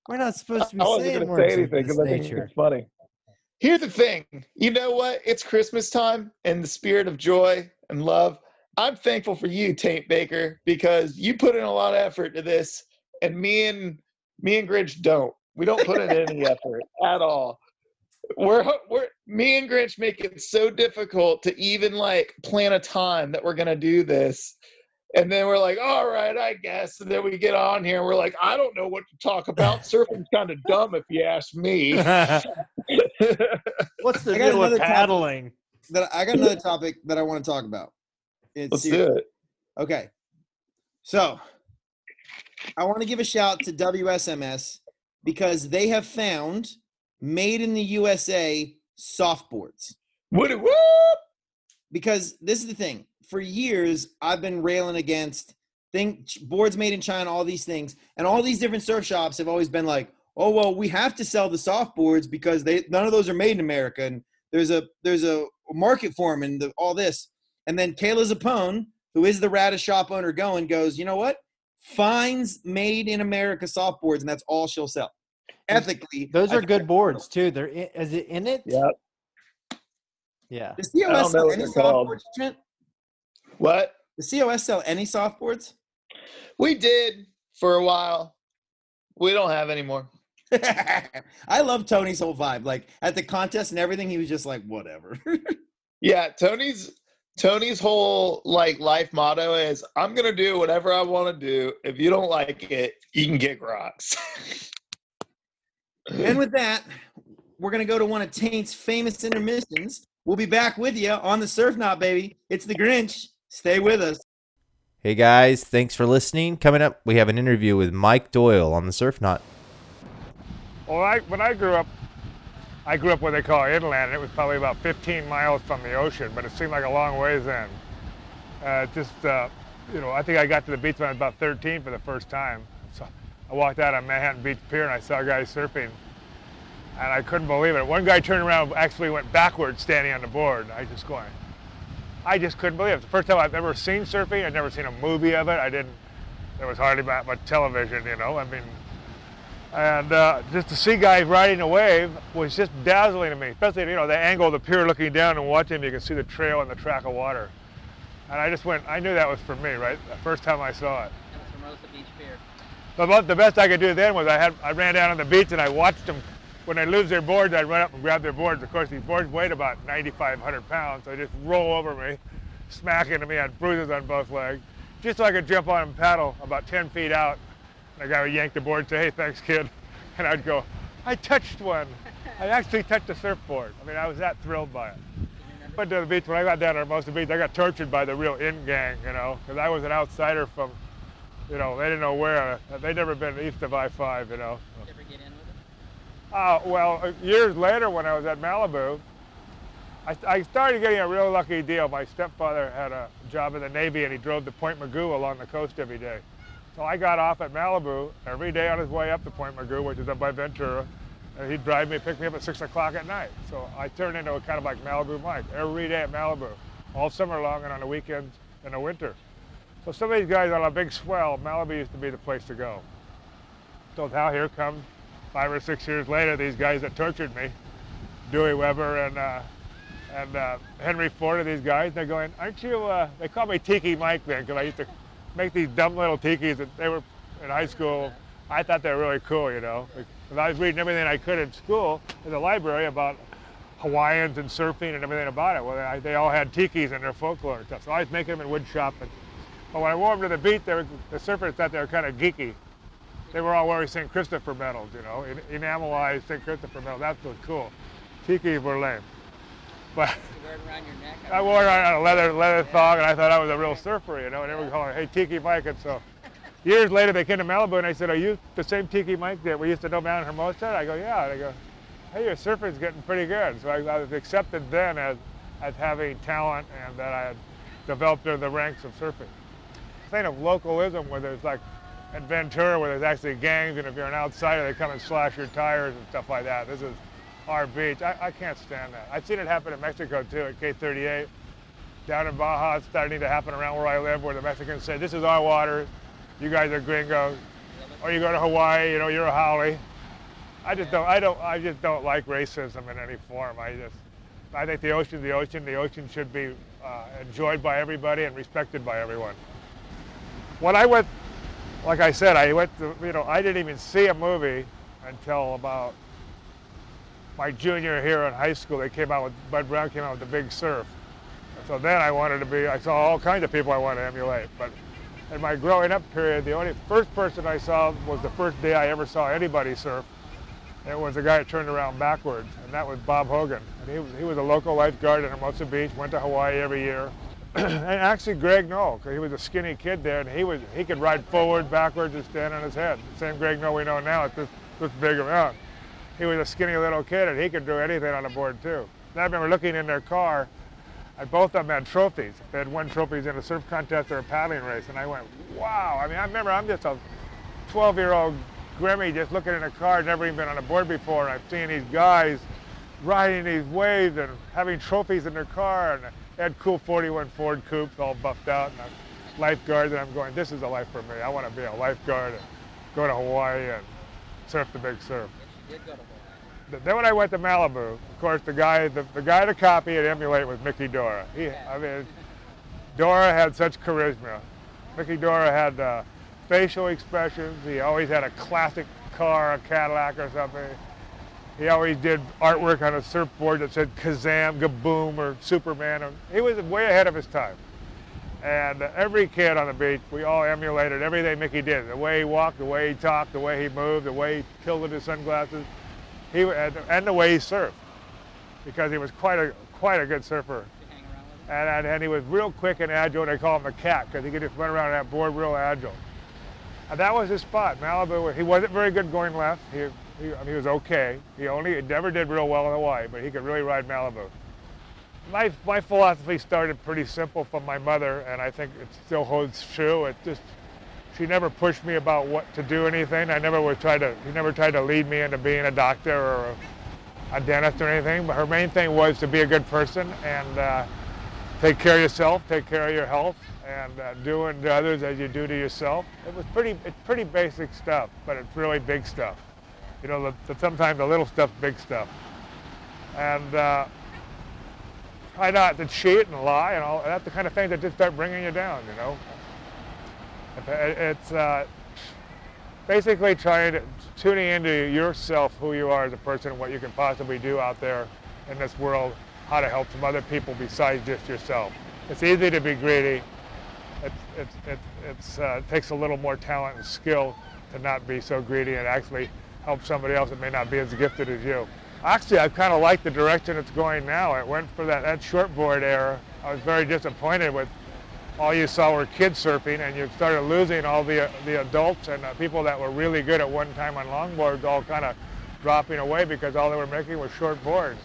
Speaker 3: We're not supposed to be
Speaker 2: I wasn't
Speaker 3: saying words
Speaker 2: say
Speaker 3: of
Speaker 2: anything
Speaker 3: this
Speaker 2: because I think
Speaker 3: nature.
Speaker 2: it's funny. Here's the thing. You know what? It's Christmas time and the spirit of joy and love. I'm thankful for you, Taint Baker, because you put in a lot of effort to this, and me and me and Grinch don't. We don't put in any effort at all. We're we're me and Grinch make it so difficult to even like plan a time that we're gonna do this. And then we're like, all right, I guess. And then we get on here and we're like, I don't know what to talk about. Surfing's kind of dumb if you ask me.
Speaker 3: What's the
Speaker 1: I got
Speaker 3: deal with
Speaker 1: another topic.
Speaker 3: paddling?
Speaker 1: That I got another topic that I want to talk about. It's
Speaker 2: Let's
Speaker 1: serious.
Speaker 2: do it.
Speaker 1: Okay. So I want to give a shout to WSMS because they have found made in the USA softboards.
Speaker 2: Woody whoop!
Speaker 1: Because this is the thing. For years, I've been railing against thing boards made in China, all these things, and all these different surf shops have always been like, "Oh well, we have to sell the soft boards because they none of those are made in America, and there's a there's a market for them and the, all this." And then Kayla Zapone, who is the Radish shop owner going, goes, "You know what? Finds made in America soft boards, and that's all she'll sell." Ethically,
Speaker 3: Those are good boards too. They're in, is it in it?
Speaker 2: Yep.
Speaker 3: Yeah.
Speaker 1: Does
Speaker 2: I
Speaker 1: COS sell any
Speaker 2: they're
Speaker 1: softboards, Trent?
Speaker 2: What?
Speaker 1: Does COS sell any softboards?
Speaker 2: We did for a while. We don't have anymore.
Speaker 1: I love Tony's whole vibe. Like at the contest and everything, he was just like, whatever.
Speaker 2: Yeah, Tony's Tony's whole like life motto is I'm gonna do whatever I want to do. If you don't like it, you can kick rocks.
Speaker 1: and with that, we're gonna go to one of Taint's famous intermissions. We'll be back with you on the Surf Knot, baby. It's the Grinch. Stay with us.
Speaker 4: Hey guys, thanks for listening. Coming up, we have an interview with Mike Doyle on the Surf Knot.
Speaker 5: Well, I, when I grew up, I grew up what they call inland, and it was probably about 15 miles from the ocean, but it seemed like a long ways then. Uh, just, uh, you know, I think I got to the beach when I was about 13 for the first time. So I walked out on Manhattan Beach Pier and I saw guys surfing, and I couldn't believe it. One guy turned around, actually went backwards standing on the board. I just going, I just couldn't believe it. The first time I've ever seen surfing. I'd never seen a movie of it. I didn't. There was hardly much television, you know. I mean, and uh, just to see guys riding a wave was just dazzling to me, especially you know the angle of the pier looking down and watching you can see the trail and the track of water. And I just went, I knew that was for me, right? The first time I saw it.
Speaker 6: That was from Rosa Beach Pier.
Speaker 5: But the best I could do then was I had I ran down on the beach and I watched them. When they lose their boards, I'd run up and grab their boards. Of course, these boards weighed about 9,500 pounds, so they just roll over me, smack into me. I had bruises on both legs, just so I could jump on and paddle about 10 feet out. And the guy would yank the board and say, hey, thanks, kid. And I'd go, I touched one. I actually touched a surfboard. I mean, I was that thrilled by it. Went to the beach, when I got down there at most of the beach, I got tortured by the real in gang, you know, because I was an outsider from, you know, they didn't know where. They'd never been east of I-5, you know.
Speaker 6: Did you ever get in with it?
Speaker 5: Uh, well, uh, years later when I was at Malibu, I, I started getting a real lucky deal. My stepfather had a job in the Navy and he drove to Point Mugu along the coast every day. So I got off at Malibu every day on his way up to Point Mugu, which is up by Ventura, and he'd drive me, pick me up at 6 o'clock at night. So I turned into a kind of like Malibu Mike every day at Malibu, all summer long and on the weekends in the winter. So some of these guys on a big swell, Malibu used to be the place to go. So now here come five or six years later, these guys that tortured me, Dewey Weber and uh, and uh, Henry Ford, are these guys. They're going, aren't you? Uh, they call me Tiki Mike then because I used to make these dumb little tikis that they were in high school. I thought they were really cool, you know. Because I was reading everything I could in school in the library about Hawaiians and surfing and everything about it. Well, they, they all had tikis in their folklore and stuff. So I was making them in wood shop. And, but when I wore them to the beach, were, the surfers thought they were kind of geeky. They were all wearing St. Christopher medals, you know, en- enamelized St. Christopher medals. That was cool. Tikis were lame. But? I wore it on a leather leather thong, and I thought I was a real surfer, you know. And were calling, "Hey, Tiki Mike." And so, years later, they came to Malibu, and I said, "Are you the same Tiki Mike that we used to know down in Hermosa?" I go, "Yeah." And I go, "Hey, your surfing's getting pretty good." So I, I was accepted then as as having talent, and that I had developed in the ranks of surfing. Thing of localism, where there's like at Ventura, where there's actually gangs, and if you're an outsider, they come and slash your tires and stuff like that. This is our beach. I, I can't stand that. I've seen it happen in Mexico too, at K38. Down in Baja, it's starting to happen around where I live, where the Mexicans say, "This is our water. You guys are gringos." Or you go to Hawaii, you know, you're a haole. I just don't. I don't. I just don't like racism in any form. I just. I think the ocean's the ocean. The ocean should be uh, enjoyed by everybody and respected by everyone. When I went, like I said, I went to, you know, I didn't even see a movie until about my junior here in high school. They came out with, Bud Browne came out with The Big Surf. And so then I wanted to be, I saw all kinds of people I wanted to emulate. But in my growing up period, the only first person I saw was the first day I ever saw anybody surf. It was a guy that turned around backwards, and that was Bob Hogan. And he was, he was a local lifeguard in Hermosa Beach, went to Hawaii every year. and actually Greg Noll, because he was a skinny kid there, and he was he could ride forward, backwards, and stand on his head. Same Greg Noll we know now at this, this big around. He was a skinny little kid, and he could do anything on a board too. And I remember looking in their car, and both of them had trophies. They had won trophies in a surf contest or a paddling race, and I went, wow. I mean, I remember I'm just a 12-year-old Grimmy just looking in a car, never even been on a board before, and I'm seeing these guys riding these waves and having trophies in their car, and they had cool 41 Ford coupes all buffed out, and a lifeguard, and I'm going, this is a life for me. I want to be a lifeguard and go to Hawaii and surf the big surf. Then when I went to Malibu, of course, the guy, the, the guy to copy and emulate was Mickey Dora. He, I mean, Dora had such charisma. Mickey Dora had uh, facial expressions. He always had a classic car, a Cadillac or something. He always did artwork on a surfboard that said Kazam, Gaboom, or Superman. He was way ahead of his time. And every kid on the beach, we all emulated everything Mickey did. The way he walked, the way he talked, the way he moved, the way he tilted his sunglasses, he, and, and the way he surfed. Because he was quite a, quite a good surfer.
Speaker 6: You hang around with him?
Speaker 5: And, and, and he was real quick and agile. And they call him the cat because he could just run around that board real agile. And that was his spot. Malibu, he wasn't very good going left. He, he, I mean, he was okay. He only he never did real well in Hawaii, but he could really ride Malibu. My, my philosophy started pretty simple from my mother, and I think it still holds true. It just, she never pushed me about what to do anything. I never would try to, she never tried to lead me into being a doctor or a, dentist or anything, but her main thing was to be a good person and uh, take care of yourself, take care of your health, and uh, do unto others as you do to yourself. It was pretty, it's pretty basic stuff, but it's really big stuff. You know, the, the, sometimes the little stuff, big stuff. And uh, try not to cheat and lie and all. That's the kind of thing that just start bringing you down, you know. It- It's uh, basically trying to tuning into yourself, who you are as a person, what you can possibly do out there in this world, how to help some other people besides just yourself. It's easy to be greedy. It's, it's, it's, it's, uh, it takes a little more talent and skill to not be so greedy and actually help somebody else that may not be as gifted as you. Actually, I kind of like the direction it's going now. It went for that, that shortboard era. I was very disappointed with all you saw were kids surfing, and you started losing all the the adults and uh, people that were really good at one time on longboards, all kind of dropping away because all they were making was short boards.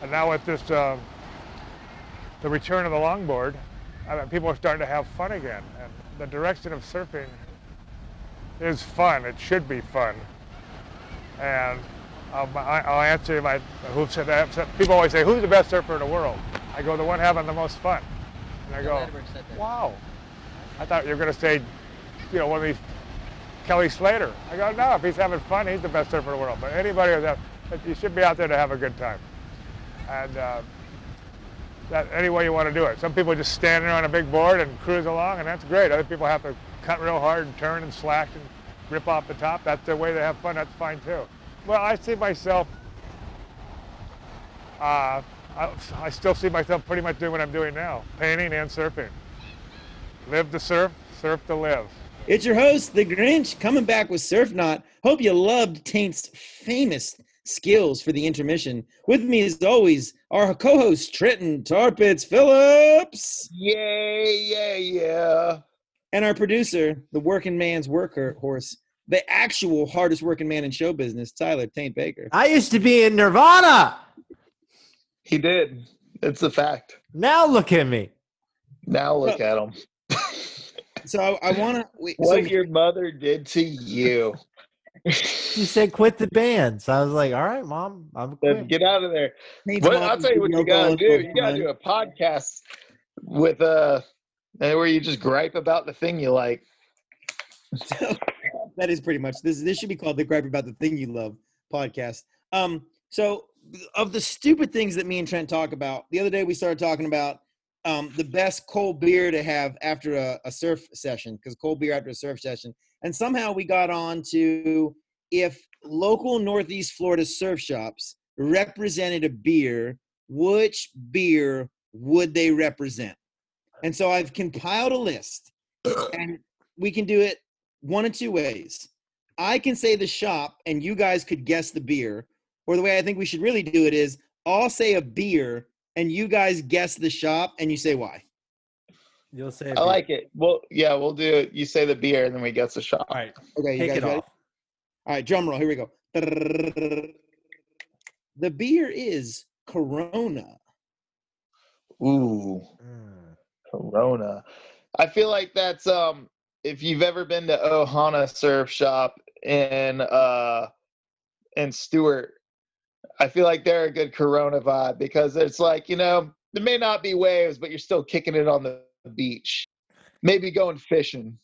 Speaker 5: And now with this, uh, the return of the longboard, I mean, people are starting to have fun again. And the direction of surfing is fun. It should be fun. And um, I, I'll answer my who said that. People always say, "Who's the best surfer in the world?" I go, "The one having the most fun." And I go,
Speaker 6: Edwards said that.
Speaker 5: Wow. I thought you were going to say, you know, one of these Kelly Slater. I go, no, if he's having fun, he's the best surfer in the world. But anybody who's you should be out there to have a good time. And uh, that any way you want to do it. Some people just stand there on a big board and cruise along, and that's great. Other people have to cut real hard and turn and slash and rip off the top. That's their way to have fun. That's fine too. Well, I see myself. Uh, I, I still see myself pretty much doing what I'm doing now, painting and surfing. Live to surf, surf to live.
Speaker 1: It's your host, The Grinch, coming back with Surf Knot. Hope you loved Taint's famous skills for the intermission. With me, as always, our co host, Trenton Tarpitz Phillips,
Speaker 2: Yay, yeah, yeah.
Speaker 1: and our producer, the working man's worker horse, the actual hardest working man in show business, Tyler Taint Baker.
Speaker 3: I used to be in Nirvana.
Speaker 2: He did. It's a fact.
Speaker 3: Now look at me.
Speaker 2: Now look at him.
Speaker 1: So I, I want to.
Speaker 2: What your mother did to you.
Speaker 3: She said quit the band. So I was like, all right, mom, I'm
Speaker 2: Then
Speaker 3: quit.
Speaker 2: Get out of there. But I'll tell you what you gotta do. You gotta do a podcast with uh where you just gripe about the thing you like.
Speaker 1: So, that is pretty much this. This should be called the "Gripe About the Thing You Love" podcast. Um, so of the stupid things that me and Trent talk about, the other day we started talking about um, the best cold beer to have after a, a surf session because cold beer after a surf session, and somehow we got on to if local Northeast Florida surf shops represented a beer, which beer would they represent? And so I've compiled a list, and we can do it one of two ways. I can say the shop, and you guys could guess the beer. Or the way I think we should really do it is I'll say a beer, and you guys guess the shop, and you say why.
Speaker 3: You'll say.
Speaker 2: I like it. Well, yeah, we'll do it. You say the beer and then we guess the shop.
Speaker 3: All right,
Speaker 1: Okay, you
Speaker 3: take
Speaker 1: guys
Speaker 3: it
Speaker 1: ready?
Speaker 3: off.
Speaker 1: All right, drum roll. Here we go. The beer is Corona.
Speaker 2: Ooh,
Speaker 3: Mm.
Speaker 2: Corona. I feel like that's um if you've ever been to Ohana Surf Shop in uh in Stuart, I feel like they're a good Corona vibe because it's like, you know, there may not be waves, but you're still kicking it on the beach. Maybe going fishing.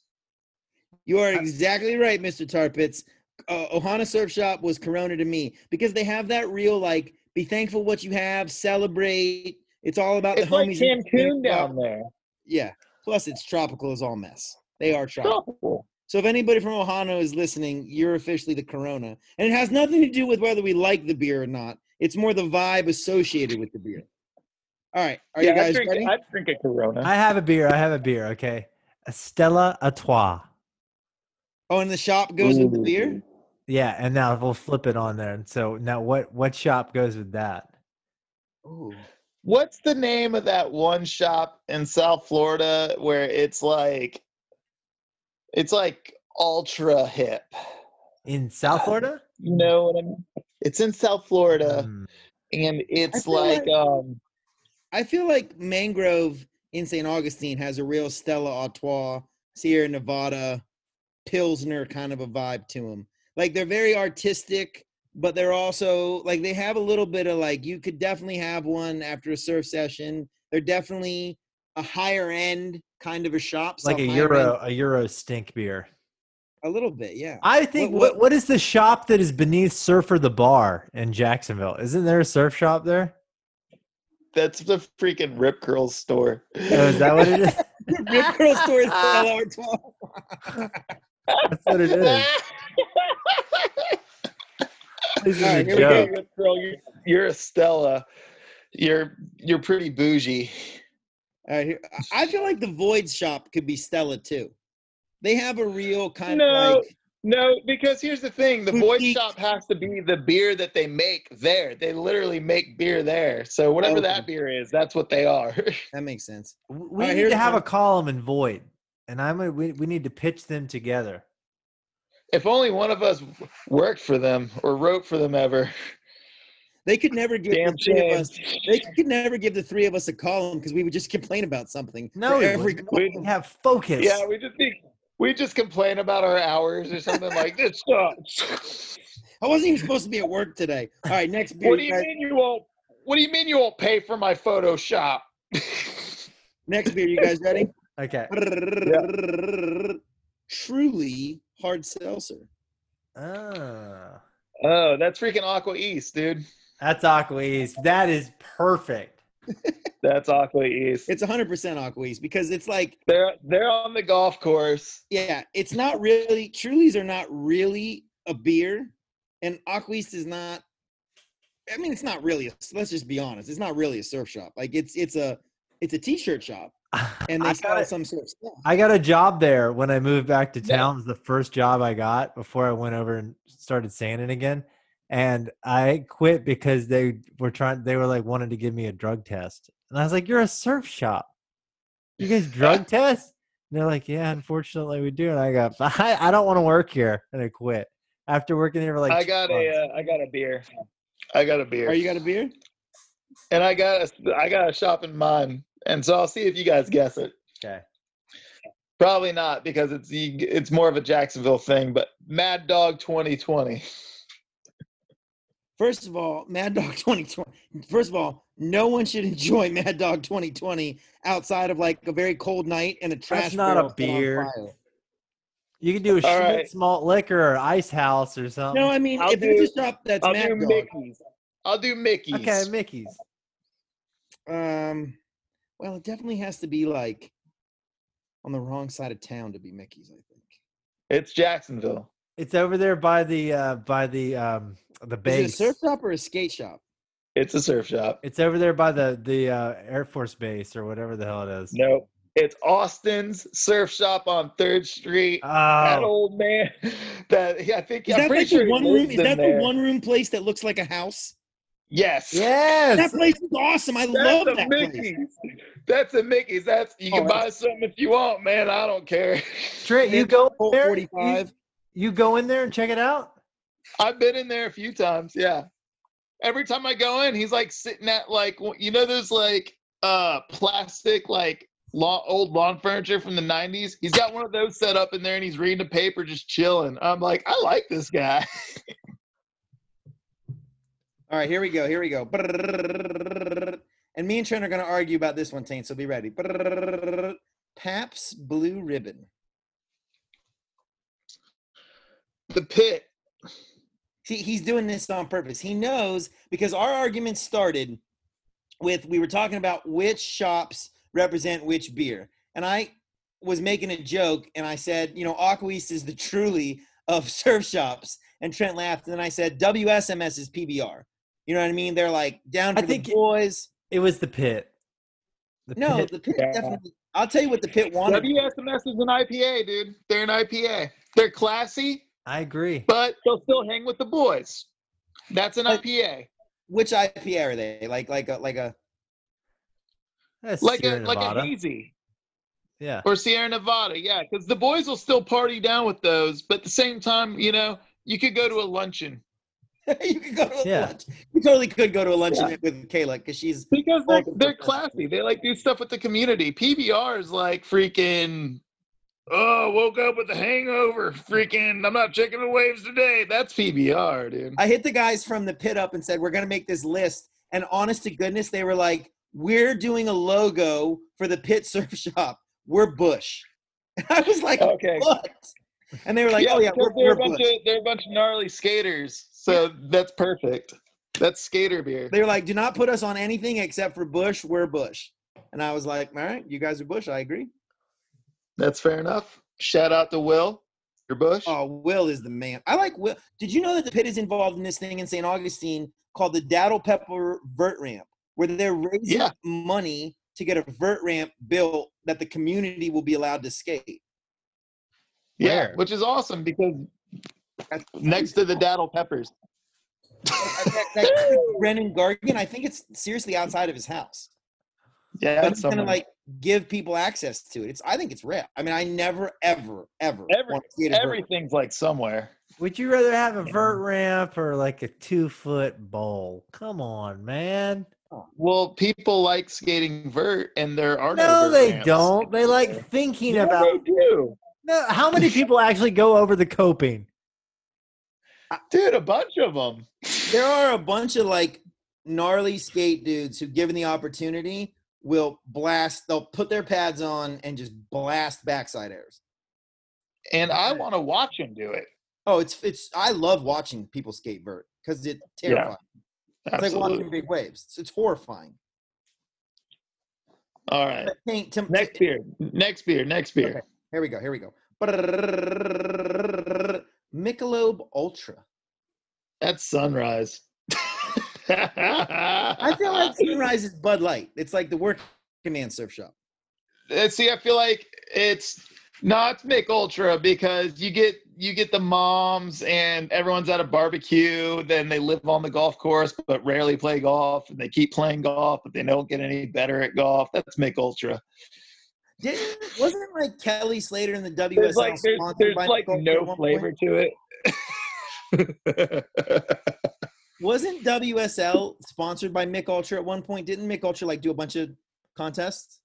Speaker 1: You are exactly right, Mr. Tarpitz. uh, Ohana Surf Shop was Corona to me because they have that real like be thankful what you have, celebrate. It's all about
Speaker 2: It's
Speaker 1: the
Speaker 2: like
Speaker 1: homies.
Speaker 2: Cancun down there.
Speaker 1: Yeah. Plus, it's tropical as all mess. They are tropical.
Speaker 2: Tropical.
Speaker 1: So if anybody from Ohana is listening, you're officially the Corona, and it has nothing to do with whether we like the beer or not. It's more the vibe associated with the beer. All right, are
Speaker 2: yeah,
Speaker 1: you guys
Speaker 2: I drink,
Speaker 1: ready?
Speaker 2: I drink a Corona.
Speaker 3: I have a beer. I have a beer. Okay, a Stella Artois.
Speaker 1: oh, and the shop goes with the beer.
Speaker 3: Yeah, and now we'll flip it on there. And so now, what what shop goes with that?
Speaker 1: Ooh.
Speaker 2: What's the name of that one shop in South Florida where it's like it's like ultra hip?
Speaker 3: In South
Speaker 2: Uh,
Speaker 3: Florida?
Speaker 2: You know what I mean? It's in South Florida
Speaker 3: Mm,
Speaker 2: and it's
Speaker 1: feel
Speaker 2: like,
Speaker 1: like-
Speaker 2: um
Speaker 1: I feel like Mangrove in St. Augustine has a real Stella Artois, Sierra Nevada, Pilsner kind of a vibe to them. Like they're very artistic, but they're also like they have a little bit of like you could definitely have one after a surf session. They're definitely a higher end kind of a shop,
Speaker 3: like a Euro, a Euro stink beer.
Speaker 1: a little bit, yeah.
Speaker 3: I think
Speaker 1: What-
Speaker 3: what,
Speaker 1: what-
Speaker 3: what is the shop that is beneath Surfer the Bar in Jacksonville? Isn't there a surf shop there?
Speaker 2: that's the freaking Rip Curl store.
Speaker 3: Oh, is that what it is?
Speaker 1: Rip Curl store is Stella Artois.
Speaker 3: That's what it is. This is
Speaker 1: All
Speaker 3: a
Speaker 1: right, here we go.
Speaker 3: joke.
Speaker 2: Rip Curl, you're, you're a Stella. You're you're pretty bougie.
Speaker 1: All right, here- I feel like the Void shop could be Stella too. They have a real kind
Speaker 2: No.
Speaker 1: of like
Speaker 2: No, because here's the thing: the Void Shop has to be the beer that they make there. They literally make beer there. So whatever
Speaker 1: Okay.
Speaker 2: that beer is, that's what they are.
Speaker 1: that makes sense.
Speaker 3: We
Speaker 1: right,
Speaker 3: need to have
Speaker 1: one.
Speaker 3: a column in Void, and I'm gonna, we, we need to pitch them together.
Speaker 2: if only one of us worked for them or wrote for them ever.
Speaker 1: They could never give
Speaker 2: Damn
Speaker 1: the three
Speaker 2: shame.
Speaker 1: of us. They could never give the three of us a column because we would just complain about something.
Speaker 3: No, we
Speaker 1: every
Speaker 3: wouldn't. we have focus.
Speaker 2: Yeah, we just think we just complain about our hours or something like this sucks.
Speaker 1: I wasn't even supposed to be at work today. All right, next beer.
Speaker 2: What do
Speaker 1: you
Speaker 2: you
Speaker 1: guys-
Speaker 2: mean you won't? What do you mean you won't pay for my Photoshop?
Speaker 1: Next beer. You guys ready?
Speaker 3: Okay.
Speaker 1: Truly hard seltzer.
Speaker 3: Oh,
Speaker 2: oh, that's freaking Aqua East, dude.
Speaker 3: That's Aqua East. That is perfect.
Speaker 2: That's Aqua East.
Speaker 1: It's 100% Aqua East because it's like,
Speaker 2: They're they're on the golf course.
Speaker 1: yeah, it's not really, Trulies are not really a beer, and Aqua East is not. I mean, it's not really. A, let's just be honest. It's not really a surf shop. Like it's it's a it's a t-shirt shop, and they
Speaker 3: I
Speaker 1: sell
Speaker 3: got, a,
Speaker 1: some sort of stuff.
Speaker 3: I got a job there when I moved back to
Speaker 2: Yeah.
Speaker 3: town. It was the first job I got before I went over and started sanding again. And I quit because they were trying. They were like wanted to give me a drug test, and I was like, "You're a surf shop. You guys drug test?" And they're like, "Yeah, unfortunately we do." And I go, "I, I don't want to work here," and I quit after working there for like.
Speaker 2: I got
Speaker 3: months.
Speaker 2: a uh, I got a beer. I got a beer.
Speaker 1: Are you got a beer?
Speaker 2: and I got a, I got a shop in mind, and so I'll see if you guys guess it.
Speaker 3: okay.
Speaker 2: Probably not because it's it's more of a Jacksonville thing. But Mad Dog 2020.
Speaker 1: First of all, Mad Dog 2020. First of all, no one should enjoy Mad Dog 2020 outside of like a very cold night and a trash.
Speaker 3: That's not a
Speaker 1: barrel set on
Speaker 3: beer. You can do a
Speaker 2: All
Speaker 3: Schmidt
Speaker 2: right.
Speaker 3: malt liquor or ice house or something.
Speaker 1: No, I mean
Speaker 2: I'll
Speaker 1: if it's
Speaker 2: do-
Speaker 1: a shop that's
Speaker 2: I'll
Speaker 1: Mad
Speaker 2: do
Speaker 1: Dog.
Speaker 2: Mickey's. I'll do Mickey's.
Speaker 3: okay, Mickey's.
Speaker 1: Um, well, it definitely has to be like on the wrong side of town to be Mickey's. I think.
Speaker 2: It's Jacksonville.
Speaker 3: It's over there by the uh by the um the
Speaker 1: Is it a
Speaker 3: base.
Speaker 1: surf shop or a skate shop?
Speaker 2: It's a surf shop.
Speaker 3: It's over there by the the uh, Air Force Base or whatever the hell it is.
Speaker 2: No, it's Austin's surf shop on Third Street. that
Speaker 3: Oh,
Speaker 2: old man. That yeah, I think
Speaker 1: Is
Speaker 2: I'm
Speaker 1: that
Speaker 2: pretty
Speaker 1: like
Speaker 2: sure
Speaker 1: the one room? Is
Speaker 2: in
Speaker 1: that
Speaker 2: there.
Speaker 1: the one room place that looks like a house?
Speaker 2: Yes.
Speaker 3: Yes.
Speaker 1: That place is awesome. I
Speaker 2: That's
Speaker 1: love
Speaker 2: a
Speaker 1: that place.
Speaker 2: Mickey's. That's a Mickey's. That's you
Speaker 1: Oh,
Speaker 2: can buy something if you want, man. I don't care.
Speaker 3: Trent, you go in there.
Speaker 1: 45.
Speaker 3: You, you go in there and check it out.
Speaker 2: I've been in there a few times. Yeah. Every time I go in, he's like sitting at like you know those like uh plastic like lawn, old lawn furniture from the 90s. He's got one of those set up in there and he's reading a paper just chilling. I'm like, I like this guy.
Speaker 1: All right, here we go. Here we go. And me and Trent are going to argue about this one, Taint. So be ready. Pabst Blue Ribbon.
Speaker 2: The pit.
Speaker 1: he, he's doing this on purpose. He knows because our argument started with we were talking about which shops represent which beer. And I was making a joke and I said, you know, Aqua East is the truly of surf shops. And Trent laughed. And then I said, WSMS is PBR. You know what I mean? They're like down
Speaker 3: I
Speaker 1: for
Speaker 3: think-
Speaker 1: the boys.
Speaker 3: It was the pit. The
Speaker 1: No,
Speaker 3: pit.
Speaker 1: the pit
Speaker 2: Yeah.
Speaker 1: definitely. I'll tell you what the pit wanted.
Speaker 2: WSMS is an IPA, dude. They're an IPA. They're classy,
Speaker 3: I agree.
Speaker 2: but they'll still hang with the boys. That's an
Speaker 1: But-
Speaker 2: IPA.
Speaker 1: Which IPA are they? Like like a like a
Speaker 3: That's
Speaker 2: Like
Speaker 3: Sierra
Speaker 2: a like a hazy
Speaker 3: Yeah.
Speaker 2: or Sierra Nevada, yeah, because the boys will still party down with those, but at the same time, you know, you could go to a luncheon
Speaker 1: you could go to a
Speaker 3: Yeah.
Speaker 1: lunch. You totally could go to a luncheon with Kayla because she's
Speaker 2: because they're, they're classy. They like do stuff with the community. PBR is like freaking. Oh, woke up with a hangover. Freaking, I'm not checking the waves today. That's PBR, dude.
Speaker 1: I hit the guys from the pit up and said, We're gonna make this list. And honest to goodness, they were like, We're doing a logo for the pit surf shop. We're Bush. And I was like,
Speaker 2: Okay.
Speaker 1: What? And they were like, Oh yeah, we're,
Speaker 2: they're
Speaker 1: we're
Speaker 2: a bunch
Speaker 1: Bush.
Speaker 2: of they're a bunch of gnarly skaters. So that's perfect. That's skater beer.
Speaker 1: They were like, Do not put us on anything except for Bush, we're Bush. And I was like, All right, you guys are Bush, I agree.
Speaker 2: That's fair enough. Shout out to Will. Your Bush.
Speaker 1: Oh, Will is the man. I like Will. Did you know that the pit is involved in this thing in St. Augustine called the Daddle Pepper Vert Ramp, where they're raising
Speaker 2: Yeah.
Speaker 1: money to get a vert ramp built that the community will be allowed to skate.
Speaker 2: yeah,
Speaker 3: where?
Speaker 2: which is awesome because next to the Daddle Peppers.
Speaker 1: that, that Brennan Gargan, I think it's seriously outside of his house.
Speaker 2: Yeah,
Speaker 1: But
Speaker 2: that's
Speaker 1: he's gonna like give people access to it. It's I think it's rare. I mean, I never, ever, ever
Speaker 2: Every-
Speaker 1: want to skate a
Speaker 2: everything's like somewhere.
Speaker 3: Would you rather have a vert ramp or like a two foot bowl? Come on, man.
Speaker 2: Well, people like skating vert, and there are no.
Speaker 3: No,
Speaker 2: vert
Speaker 3: they
Speaker 2: ramps.
Speaker 3: don't. They like thinking
Speaker 2: Yeah,
Speaker 3: about.
Speaker 2: they do,
Speaker 3: No, how many people actually go over the coping?
Speaker 2: dude. A bunch of them.
Speaker 1: there are a bunch of like gnarly skate dudes who, given the opportunity, will blast. They'll put their pads on and just blast backside airs.
Speaker 2: and I want to watch him do it.
Speaker 1: Oh, it's it's. I love watching people skate vert because it's terrifying. Yeah, It's like watching big waves. It's, it's horrifying.
Speaker 2: All right.
Speaker 1: But think- to-
Speaker 2: Next beer. Next beer. Next beer.
Speaker 1: Okay. Here we go. Here we go. Michelob Ultra.
Speaker 2: That's sunrise.
Speaker 1: I feel like Sunrise is Bud Light. It's like the working man surf shop.
Speaker 2: Uh, See, I feel like it's not Mick Ultra because you get you get the moms and everyone's at a barbecue. Then they live on the golf course but rarely play golf, and they keep playing golf, but they don't get any better at golf. That's Mick Ultra.
Speaker 1: Didn't wasn't like Kelly Slater in the WSL
Speaker 2: There's like there's, there's like no flavor
Speaker 1: point?
Speaker 2: to it.
Speaker 1: Wasn't WSL sponsored by Mick Ultra at one point? Didn't Mick Ultra like do a bunch of contests?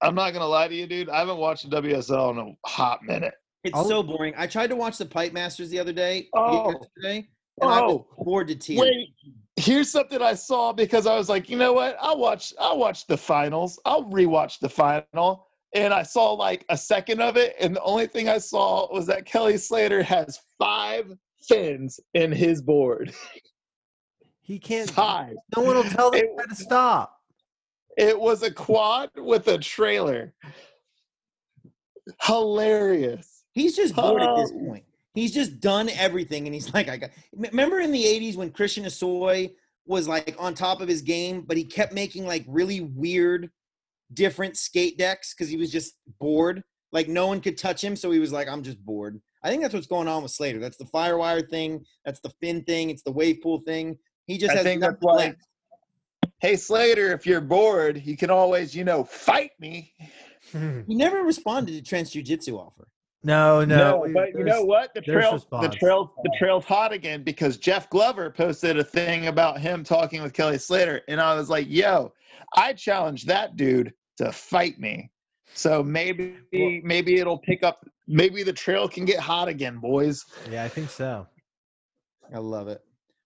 Speaker 2: I'm not gonna lie to you, dude. I haven't watched the WSL in a hot minute.
Speaker 1: It's
Speaker 3: I'll-
Speaker 1: so boring. I tried to watch the Pipe Masters the other day,
Speaker 2: Oh.
Speaker 1: yesterday, and I was
Speaker 2: Oh.
Speaker 1: bored to tears.
Speaker 2: Wait, here's something I saw because I was like, you know what? I'll watch. I'll watch the finals. I'll rewatch the final. And I saw like a second of it, and the only thing I saw was that Kelly Slater has five fins in his board.
Speaker 3: He can't.
Speaker 2: Five.
Speaker 3: No one will tell them
Speaker 2: It-
Speaker 3: how to stop.
Speaker 2: It was a quad with a trailer. Hilarious.
Speaker 1: He's just bored at this point. He's just done everything, and he's like, I got. Remember in the '80s when Christian Hosoi was like on top of his game, but he kept making like really weird, different skate decks because he was just bored. Like no one could touch him, so he was like, I'm just bored. I think that's what's going on with Slater. That's the Firewire thing. That's the fin thing. It's the wave pool thing. He just
Speaker 2: I
Speaker 1: has
Speaker 2: think
Speaker 1: nothing
Speaker 2: that's why-
Speaker 1: left.
Speaker 2: Hey Slater, if you're bored, you can always, you know, fight me.
Speaker 1: He never responded to Trent's Jiu-Jitsu offer.
Speaker 3: no, no. we-
Speaker 2: but you know what? The trail, the trail, the trail's hot again because Jeff Glover posted a thing about him talking with Kelly Slater, and I was like, "Yo, I challenge that dude to fight me." So maybe, maybe it'll pick up. Maybe the trail can get hot again, boys.
Speaker 3: Yeah, I think so.
Speaker 1: I love it.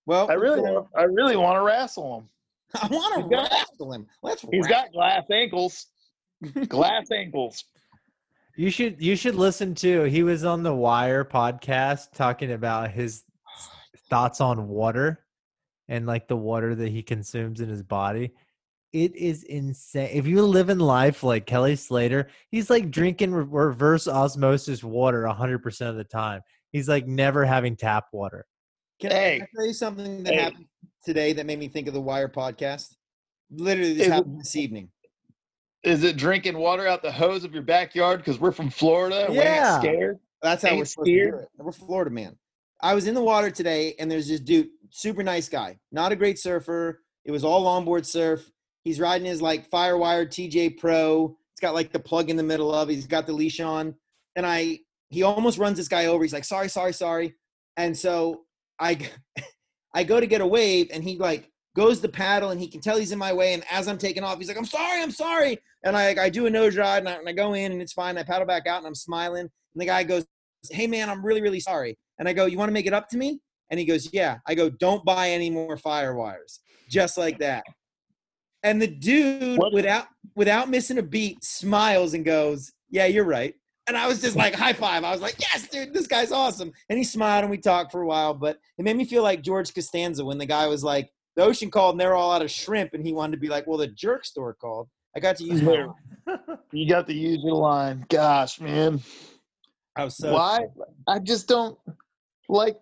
Speaker 1: Well,
Speaker 2: I really, want, I really want to wrestle him.
Speaker 1: I want to
Speaker 2: got-
Speaker 1: wrestle him. Let's.
Speaker 2: He's
Speaker 1: wrestle.
Speaker 2: got glass ankles. glass ankles.
Speaker 3: You should you should listen to. He was on the Wire podcast talking about his thoughts on water and like the water that he consumes in his body. It is insane. If you live in life like Kelly Slater, he's like drinking re- reverse osmosis water 100% of the time. He's like never having tap water.
Speaker 1: Can, I-
Speaker 2: Hey.
Speaker 1: can I tell you something that
Speaker 2: Hey.
Speaker 1: happened today that made me think of the Wire podcast? Literally, this
Speaker 2: Is it-
Speaker 1: happened this evening.
Speaker 2: Is it drinking water out the hose of your backyard because we're from Florida? We
Speaker 3: Yeah.
Speaker 2: ain't scared.
Speaker 1: That's how
Speaker 2: Ain't
Speaker 1: we're supposed to do
Speaker 2: scared?
Speaker 1: it. We're Florida man. I was in the water today, and there's this dude, super nice guy, not a great surfer. It was all onboard surf. He's riding his like Firewire TJ Pro. It's got like the plug in the middle of. He's got the leash on, and I he almost runs this guy over. He's like, "Sorry, sorry, sorry," and so I I go to get a wave, and he like goes to paddle, and he can tell he's in my way. And as I'm taking off, he's like, "I'm sorry, I'm sorry," and I I do a nose ride, and I, and I go in, and it's fine. I paddle back out, and I'm smiling, and the guy goes, hey man i'm really really sorry and i go you want to make it up to me and he goes yeah i go don't buy any more fire wires just like that and the dude
Speaker 2: What-
Speaker 1: without without missing a beat smiles and goes yeah you're right and i was just like high five i was like yes dude this guy's awesome and he smiled and we talked for a while but it made me feel like george costanza when the guy was like the ocean called and they're all out of shrimp and he wanted to be like well the jerk store called i got to use my.
Speaker 2: You got to use your line. Gosh, man.
Speaker 1: i was so
Speaker 2: Why? I just don't like.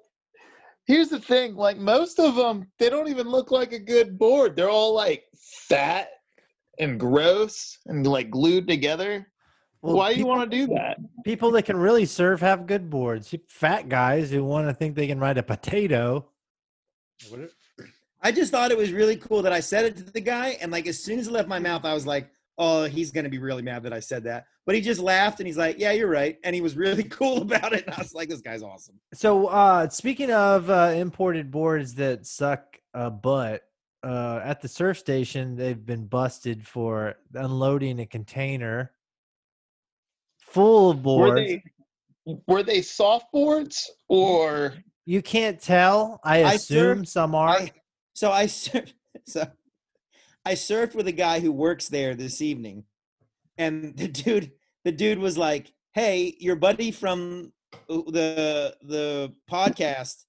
Speaker 2: Here's the thing: like most of them, they don't even look like a good board. They're all like fat and gross and like glued together.
Speaker 3: Well,
Speaker 2: Why do you want to do that?
Speaker 3: People that can really surf have good boards. Fat guys who want to think they can ride a potato.
Speaker 1: I just thought it was really cool that I said it to the guy, and like as soon as it left my mouth, I was like, "Oh, he's gonna be really mad that I said that." But he just laughed and he's like, "Yeah, you're right," and he was really cool about it. And I was like, "This guy's awesome."
Speaker 3: So, uh, speaking of uh, imported boards that suck a butt, uh, at the surf station, they've been busted for unloading a container full of boards.
Speaker 2: Were they were they soft boards or
Speaker 3: You can't tell. I
Speaker 1: I
Speaker 3: assume some are.
Speaker 1: I, so I surfed. So I surfed with a guy who works there this evening, and the dude, the dude was like, "Hey, your buddy from uh, the the podcast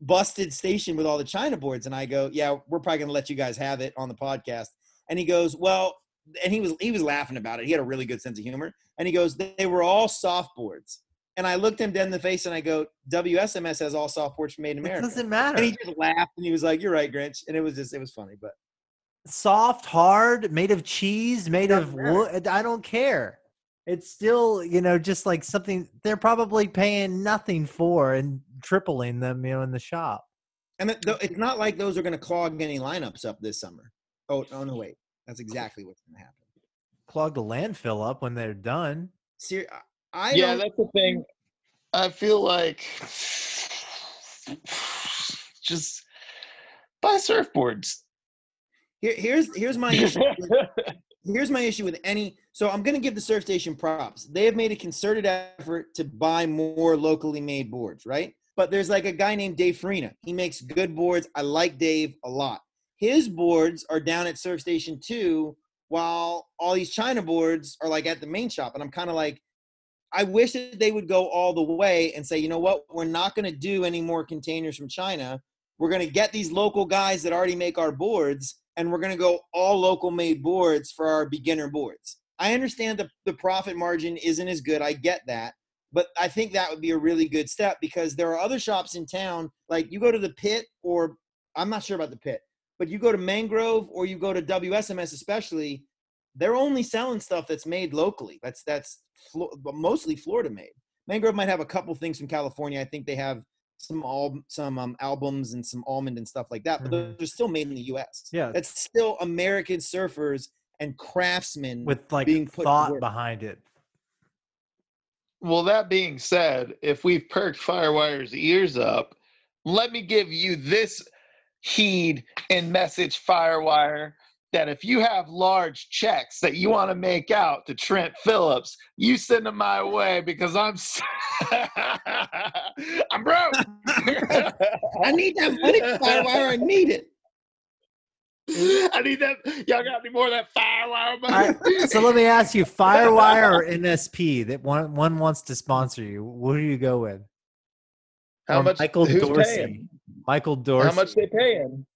Speaker 1: busted station with all the China boards," and I go, "Yeah, we're probably gonna let you guys have it on the podcast." And he goes, "Well," and he was he was laughing about it. He had a really good sense of humor, and he goes, "They were all soft boards." And I looked him dead in the face and I go, WSMS has all soft boards Made in
Speaker 3: it
Speaker 1: America.
Speaker 3: doesn't matter.
Speaker 1: And he just laughed and he was like, "You're right, Grinch," and it was just it was funny. But
Speaker 3: Soft, hard, made of cheese, made of wood. I don't care. It's still, you know, just like something they're probably paying nothing for and tripling them, you know, in the shop.
Speaker 1: and it's not like those are going to clog any lineups up this summer. Oh, oh no, wait, that's exactly what's going to happen.
Speaker 3: Clog the landfill up when they're done.
Speaker 1: Ser- I
Speaker 2: yeah, that's the thing. I feel like just buy surfboards.
Speaker 1: Here, here's here's my issue. with- here's my issue with any. So I'm going to give the surf station props. They have made a concerted effort to buy more locally made boards, right? But there's like a guy named Dave Farina. He makes good boards. I like Dave a lot. His boards are down at Surf Station 2, while all these China boards are like at the main shop. And I'm kind of like, I wish that they would go all the way and say, you know what, we're not going to do any more containers from China. We're going to get these local guys that already make our boards, and we're going to go all local made boards for our beginner boards. I understand the, the profit margin isn't as good. I get that. But I think that would be a really good step because there are other shops in town. Like you go to the pit, or I'm not sure about the pit, but you go to Mangrove or you go to WSMS, especially, they're only selling stuff that's made locally. That's that's Flo- mostly Florida made. Mangrove might have a couple things from California. I think they have some all some um, albums and some almond and stuff like that, but
Speaker 3: Mhm.
Speaker 1: they're still made in the U.S.
Speaker 3: Yeah.
Speaker 1: that's still American surfers and craftsmen
Speaker 3: With like
Speaker 1: being put
Speaker 3: thought behind it.
Speaker 2: Well, that being said, if we've perked Firewire's ears up, let me give you this heed and message, Firewire, that if you have large checks that you want to make out to Trent Phillips, you send them my way because I'm I'm broke.
Speaker 1: I need that money, Firewire. I need it.
Speaker 2: I need that. Y'all got any more of that Firewire money?
Speaker 3: right, so let me ask you, Firewire or NSP? That one one wants to sponsor you. What do you go with?
Speaker 2: How
Speaker 3: Or
Speaker 2: much?
Speaker 3: Michael
Speaker 2: who's
Speaker 3: Dorsey.
Speaker 2: paying?
Speaker 3: Michael Dorsey.
Speaker 2: How
Speaker 3: Dorsey.
Speaker 2: much they paying?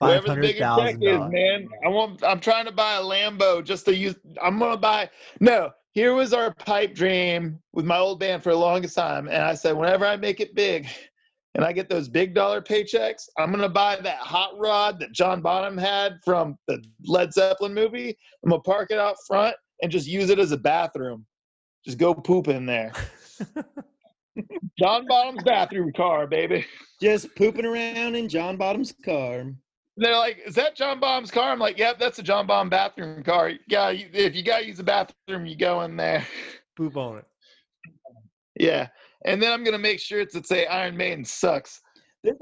Speaker 3: Five
Speaker 2: Whatever the
Speaker 3: hundred
Speaker 2: bigger check
Speaker 3: thousand
Speaker 2: is,
Speaker 3: dollars.
Speaker 2: man. I want. I'm trying to buy a Lambo just to use. I'm gonna buy. No, here was our pipe dream with my old band for the longest time, and I said, whenever I make it big, and I get those big dollar paychecks, I'm gonna buy that hot rod that John Bonham had from the Led Zeppelin movie. I'm gonna park it out front and just use it as a bathroom. Just go poop in there. John Bottom's bathroom car, baby.
Speaker 1: Just pooping around in John Bottom's car.
Speaker 2: They're like, "Is that John Baum's car?" I'm like, "Yep, that's a Jon Baum bathroom car. Yeah, if you gotta use the bathroom, you go in there."
Speaker 3: Poop on it.
Speaker 2: Yeah, and then I'm gonna make sure it's say Iron Maiden sucks,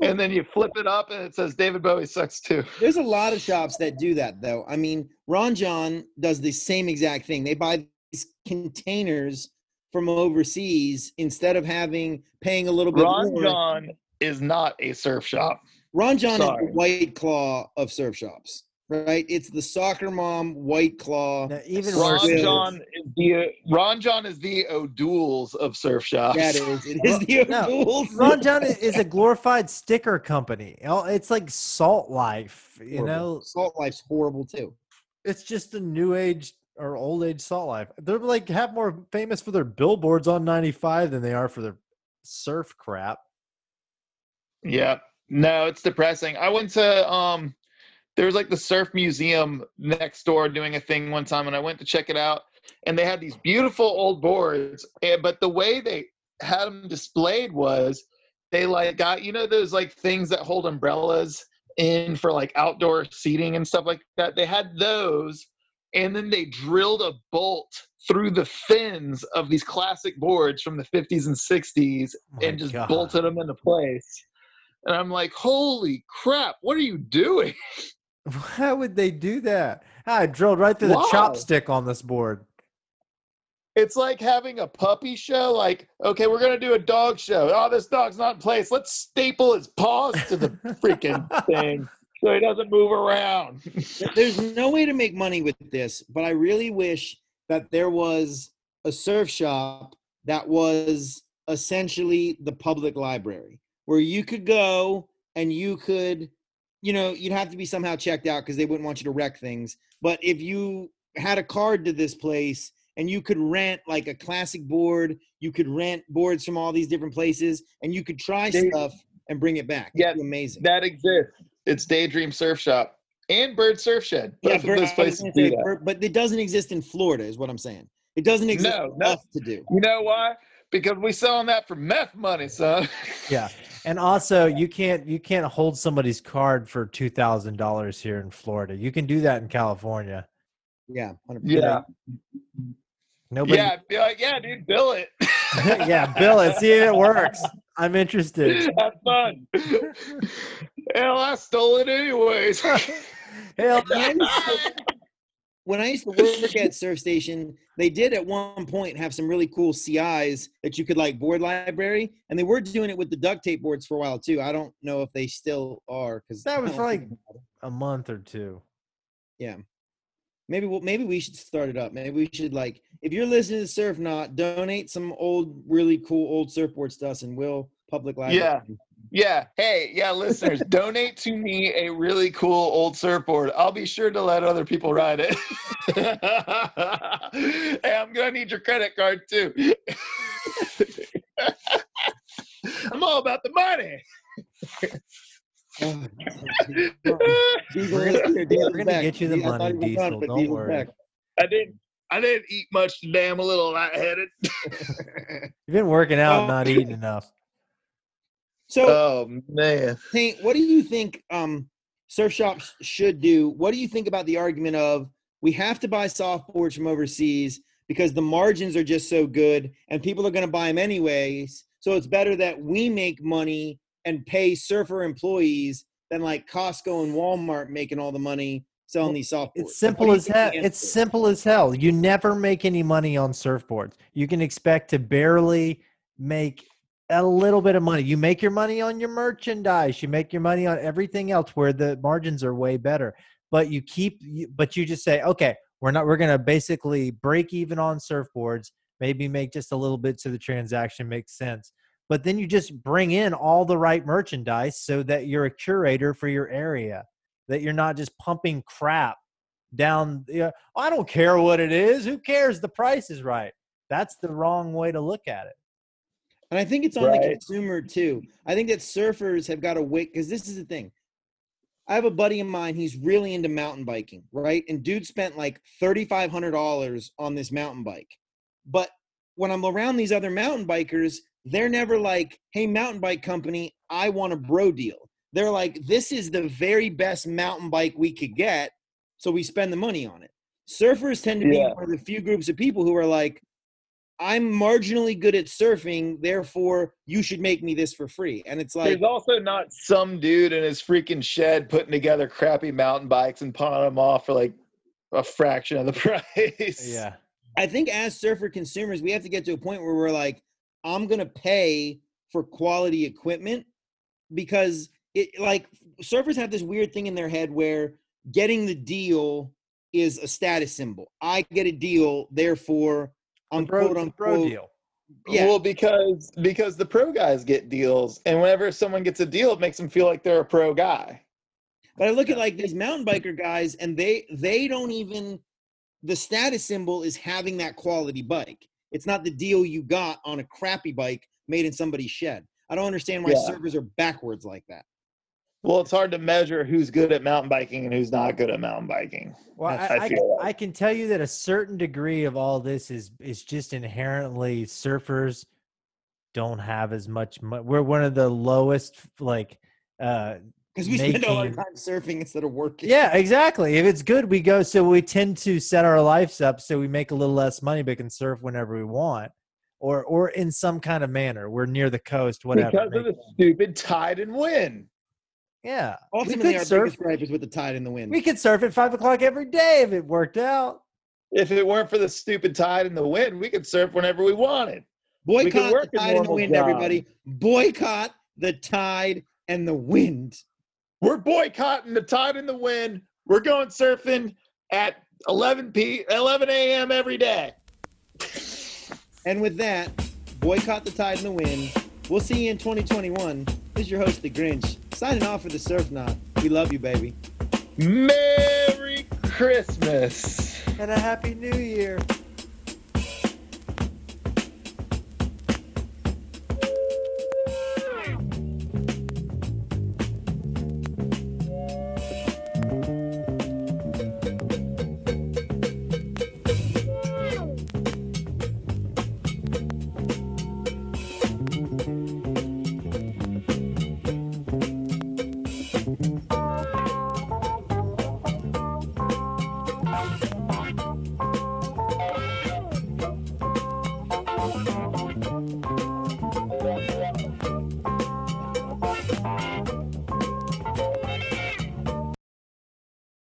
Speaker 2: and then you flip it up and it says David Bowie sucks too.
Speaker 1: There's a lot of shops that do that, though. I mean, Ron Jon does the same exact thing. They buy these containers from overseas instead of having paying a little bit
Speaker 2: Ron
Speaker 1: more.
Speaker 2: John is not a surf shop.
Speaker 1: Ron Jon is the white claw of surf shops, right? It's the soccer mom white claw.
Speaker 3: Now, even
Speaker 1: Ron
Speaker 3: worse.
Speaker 2: Jon
Speaker 1: is
Speaker 2: the Ron Jon is the O'Douls of surf shops.
Speaker 1: That is, it is the
Speaker 3: No, Ron Jon is a glorified sticker company. It's like Salt Life, you
Speaker 1: Horrible.
Speaker 3: know.
Speaker 1: Salt Life's horrible too.
Speaker 3: It's just a new age or old age Salt Life. They're like have more famous for their billboards on 95 than they are for their surf crap.
Speaker 2: Yeah. No, it's depressing. I went to um there was like the surf museum next door doing a thing one time and I went to check it out and they had these beautiful old boards eh, but the way they had them displayed was they like got you know those like things that hold umbrellas in for like outdoor seating and stuff like that. They had those and then they drilled a bolt through the fins of these classic boards from the 50s and 60s
Speaker 3: Oh
Speaker 2: and just
Speaker 3: God.
Speaker 2: bolted them into place. And I'm like, holy crap, what are you doing?
Speaker 3: Why would they do that? I drilled right through the chopstick on this board.
Speaker 2: It's like having a puppy show. Like, okay, we're gonna do a dog show. Oh, this dog's not in place. Let's staple his paws to the freaking thing so he doesn't move around.
Speaker 1: There's no way to make money with this, but I really wish that there was a surf shop that was essentially the public library where you could go and you could, you know, you'd have to be somehow checked out because they wouldn't want you to wreck things. But if you had a card to this place and you could rent like a classic board, you could rent boards from all these different places and you could try
Speaker 2: They-
Speaker 1: stuff and bring it back.
Speaker 2: Yeah,
Speaker 1: amazing.
Speaker 2: That exists. It's Daydream Surf Shop and Bird Surf Shed. Both
Speaker 1: Yeah,
Speaker 2: of those places
Speaker 1: gonna
Speaker 2: do that.
Speaker 1: Bert, but it doesn't exist in Florida, is what I'm saying. It doesn't exist
Speaker 2: No,
Speaker 1: for
Speaker 2: no.
Speaker 1: to do.
Speaker 2: You know why? Because we selling that for meth money, son.
Speaker 3: Yeah. And also you can't you can't hold somebody's card for two thousand dollars here in Florida. You can do that in California.
Speaker 1: Yeah, 100%.
Speaker 2: Yeah.
Speaker 3: Nobody
Speaker 2: Yeah, be like, yeah, dude, bill it.
Speaker 3: yeah, bill it. See if it works. I'm interested.
Speaker 2: Have fun. Hell, I stole it anyways.
Speaker 3: Hell,
Speaker 1: When I, used to, work at Surf Station, they did at one point have some really cool CIs that you could like board library, and they were doing it with the duct tape boards for a while too. I don't know if they still are because
Speaker 3: That was like- a month or two.
Speaker 1: Yeah, maybe we'll, maybe we should start it up. Maybe we should like if you're listening to Surf Knot, donate some old, really cool old surfboards to us, and we'll public library.
Speaker 2: Yeah. Yeah. Hey, yeah, listeners, donate to me a really cool old surfboard. I'll be sure to let other people ride it. hey, I'm gonna need your credit card too. I'm all about the money.
Speaker 1: Oh,
Speaker 3: We're gonna- we're gonna get you the
Speaker 1: I
Speaker 3: money,
Speaker 1: he was done,
Speaker 3: Diesel.
Speaker 1: but
Speaker 3: Don't worry.
Speaker 1: back.
Speaker 2: I didn't I didn't eat much today. I'm a little lightheaded.
Speaker 3: You've been working out,
Speaker 1: Oh.
Speaker 3: not eating enough.
Speaker 1: So,
Speaker 2: Oh man.
Speaker 1: Tank, what do you think um, surf shops should do? What do you think about the argument of we have to buy softboards from overseas because the margins are just so good and people are going to buy them anyways? So it's better that we make money and pay surfer employees than like Costco and Walmart making all the money selling these softboards.
Speaker 3: It's simple as hell. It's simple as hell. You never make any money on surfboards. You can expect to barely make a little bit of money. You make your money on your merchandise. You make your money on everything else where the margins are way better. But you keep but you just say, "Okay, we're not we're going to basically break even on surfboards, maybe make just a little bit so the transaction makes sense." but then you just bring in all the right merchandise so that you're a curator for your area, that you're not just pumping crap down. You know, I don't care what it is. Who cares? The price is right. That's the wrong way to look at it.
Speaker 1: And I think it's on the consumer too. I think that surfers have got to wait because this is the thing. I have a buddy of mine. He's really into mountain biking, right? And dude spent like thirty five hundred dollars on this mountain bike. But when I'm around these other mountain bikers, they're never like, "Hey, mountain bike company, I want a bro deal." They're like, "This is the very best mountain bike we could get, so we spend the money on it." Surfers tend to be
Speaker 2: Yeah.
Speaker 1: one of the few groups of people who are like, I'm marginally good at surfing, therefore you should make me this for free. And it's like
Speaker 2: There's also not some dude in his freaking shed putting together crappy mountain bikes and pawning them off for like a fraction of the price. Yeah.
Speaker 1: I think as surfer consumers, we have to get to a point where we're like, I'm gonna pay for quality equipment because it like surfers have this weird thing in their head where getting the deal is a status symbol. I get a deal, therefore
Speaker 3: Bro,
Speaker 1: quote
Speaker 3: bro
Speaker 1: unquote
Speaker 3: deal.
Speaker 1: Yeah.
Speaker 2: Well, because because the pro guys get deals, and whenever someone gets a deal, it makes them feel like they're a pro guy.
Speaker 1: But I look at like these mountain biker guys, and they they don't even the status symbol is having that quality bike. It's not the deal you got on a crappy bike made in somebody's shed. I don't understand why
Speaker 2: Yeah.
Speaker 1: servers are backwards like that.
Speaker 2: Well, it's hard to measure who's good at mountain biking and who's not good at mountain biking.
Speaker 3: Well,
Speaker 2: I-
Speaker 3: I,
Speaker 2: I
Speaker 3: I, can tell you that a certain degree of all this is is just inherently surfers don't have as much. Mo- we're one of the lowest, like, uh,
Speaker 1: Because we spend all our
Speaker 3: Making-
Speaker 1: time surfing instead of working.
Speaker 3: yeah, exactly. If it's good, we go. So we tend to set our lives up so we make a little less money, but can surf whenever we want, or or in some kind of manner. We're near the coast, whatever.
Speaker 2: Because of the stupid tide and wind.
Speaker 3: Yeah,
Speaker 1: Ultimately,
Speaker 3: we
Speaker 1: our
Speaker 3: could surf.
Speaker 1: biggest gripe is with the tide and the wind.
Speaker 3: We could surf at five o'clock every day if it worked out.
Speaker 2: If it weren't for the stupid tide and the wind, we could surf whenever we wanted.
Speaker 1: Boycott
Speaker 2: work
Speaker 1: the tide and the wind,
Speaker 2: job.
Speaker 1: everybody. Boycott the tide and the wind.
Speaker 2: We're boycotting the tide and the wind. We're going surfing at 11 p 11 a.m. every day.
Speaker 1: And with that, boycott the tide and the wind. We'll see you in 2021. This is your host, The Grinch, signing off for the Surf Knot. We love you, baby.
Speaker 2: Merry Christmas.
Speaker 3: And a happy new year.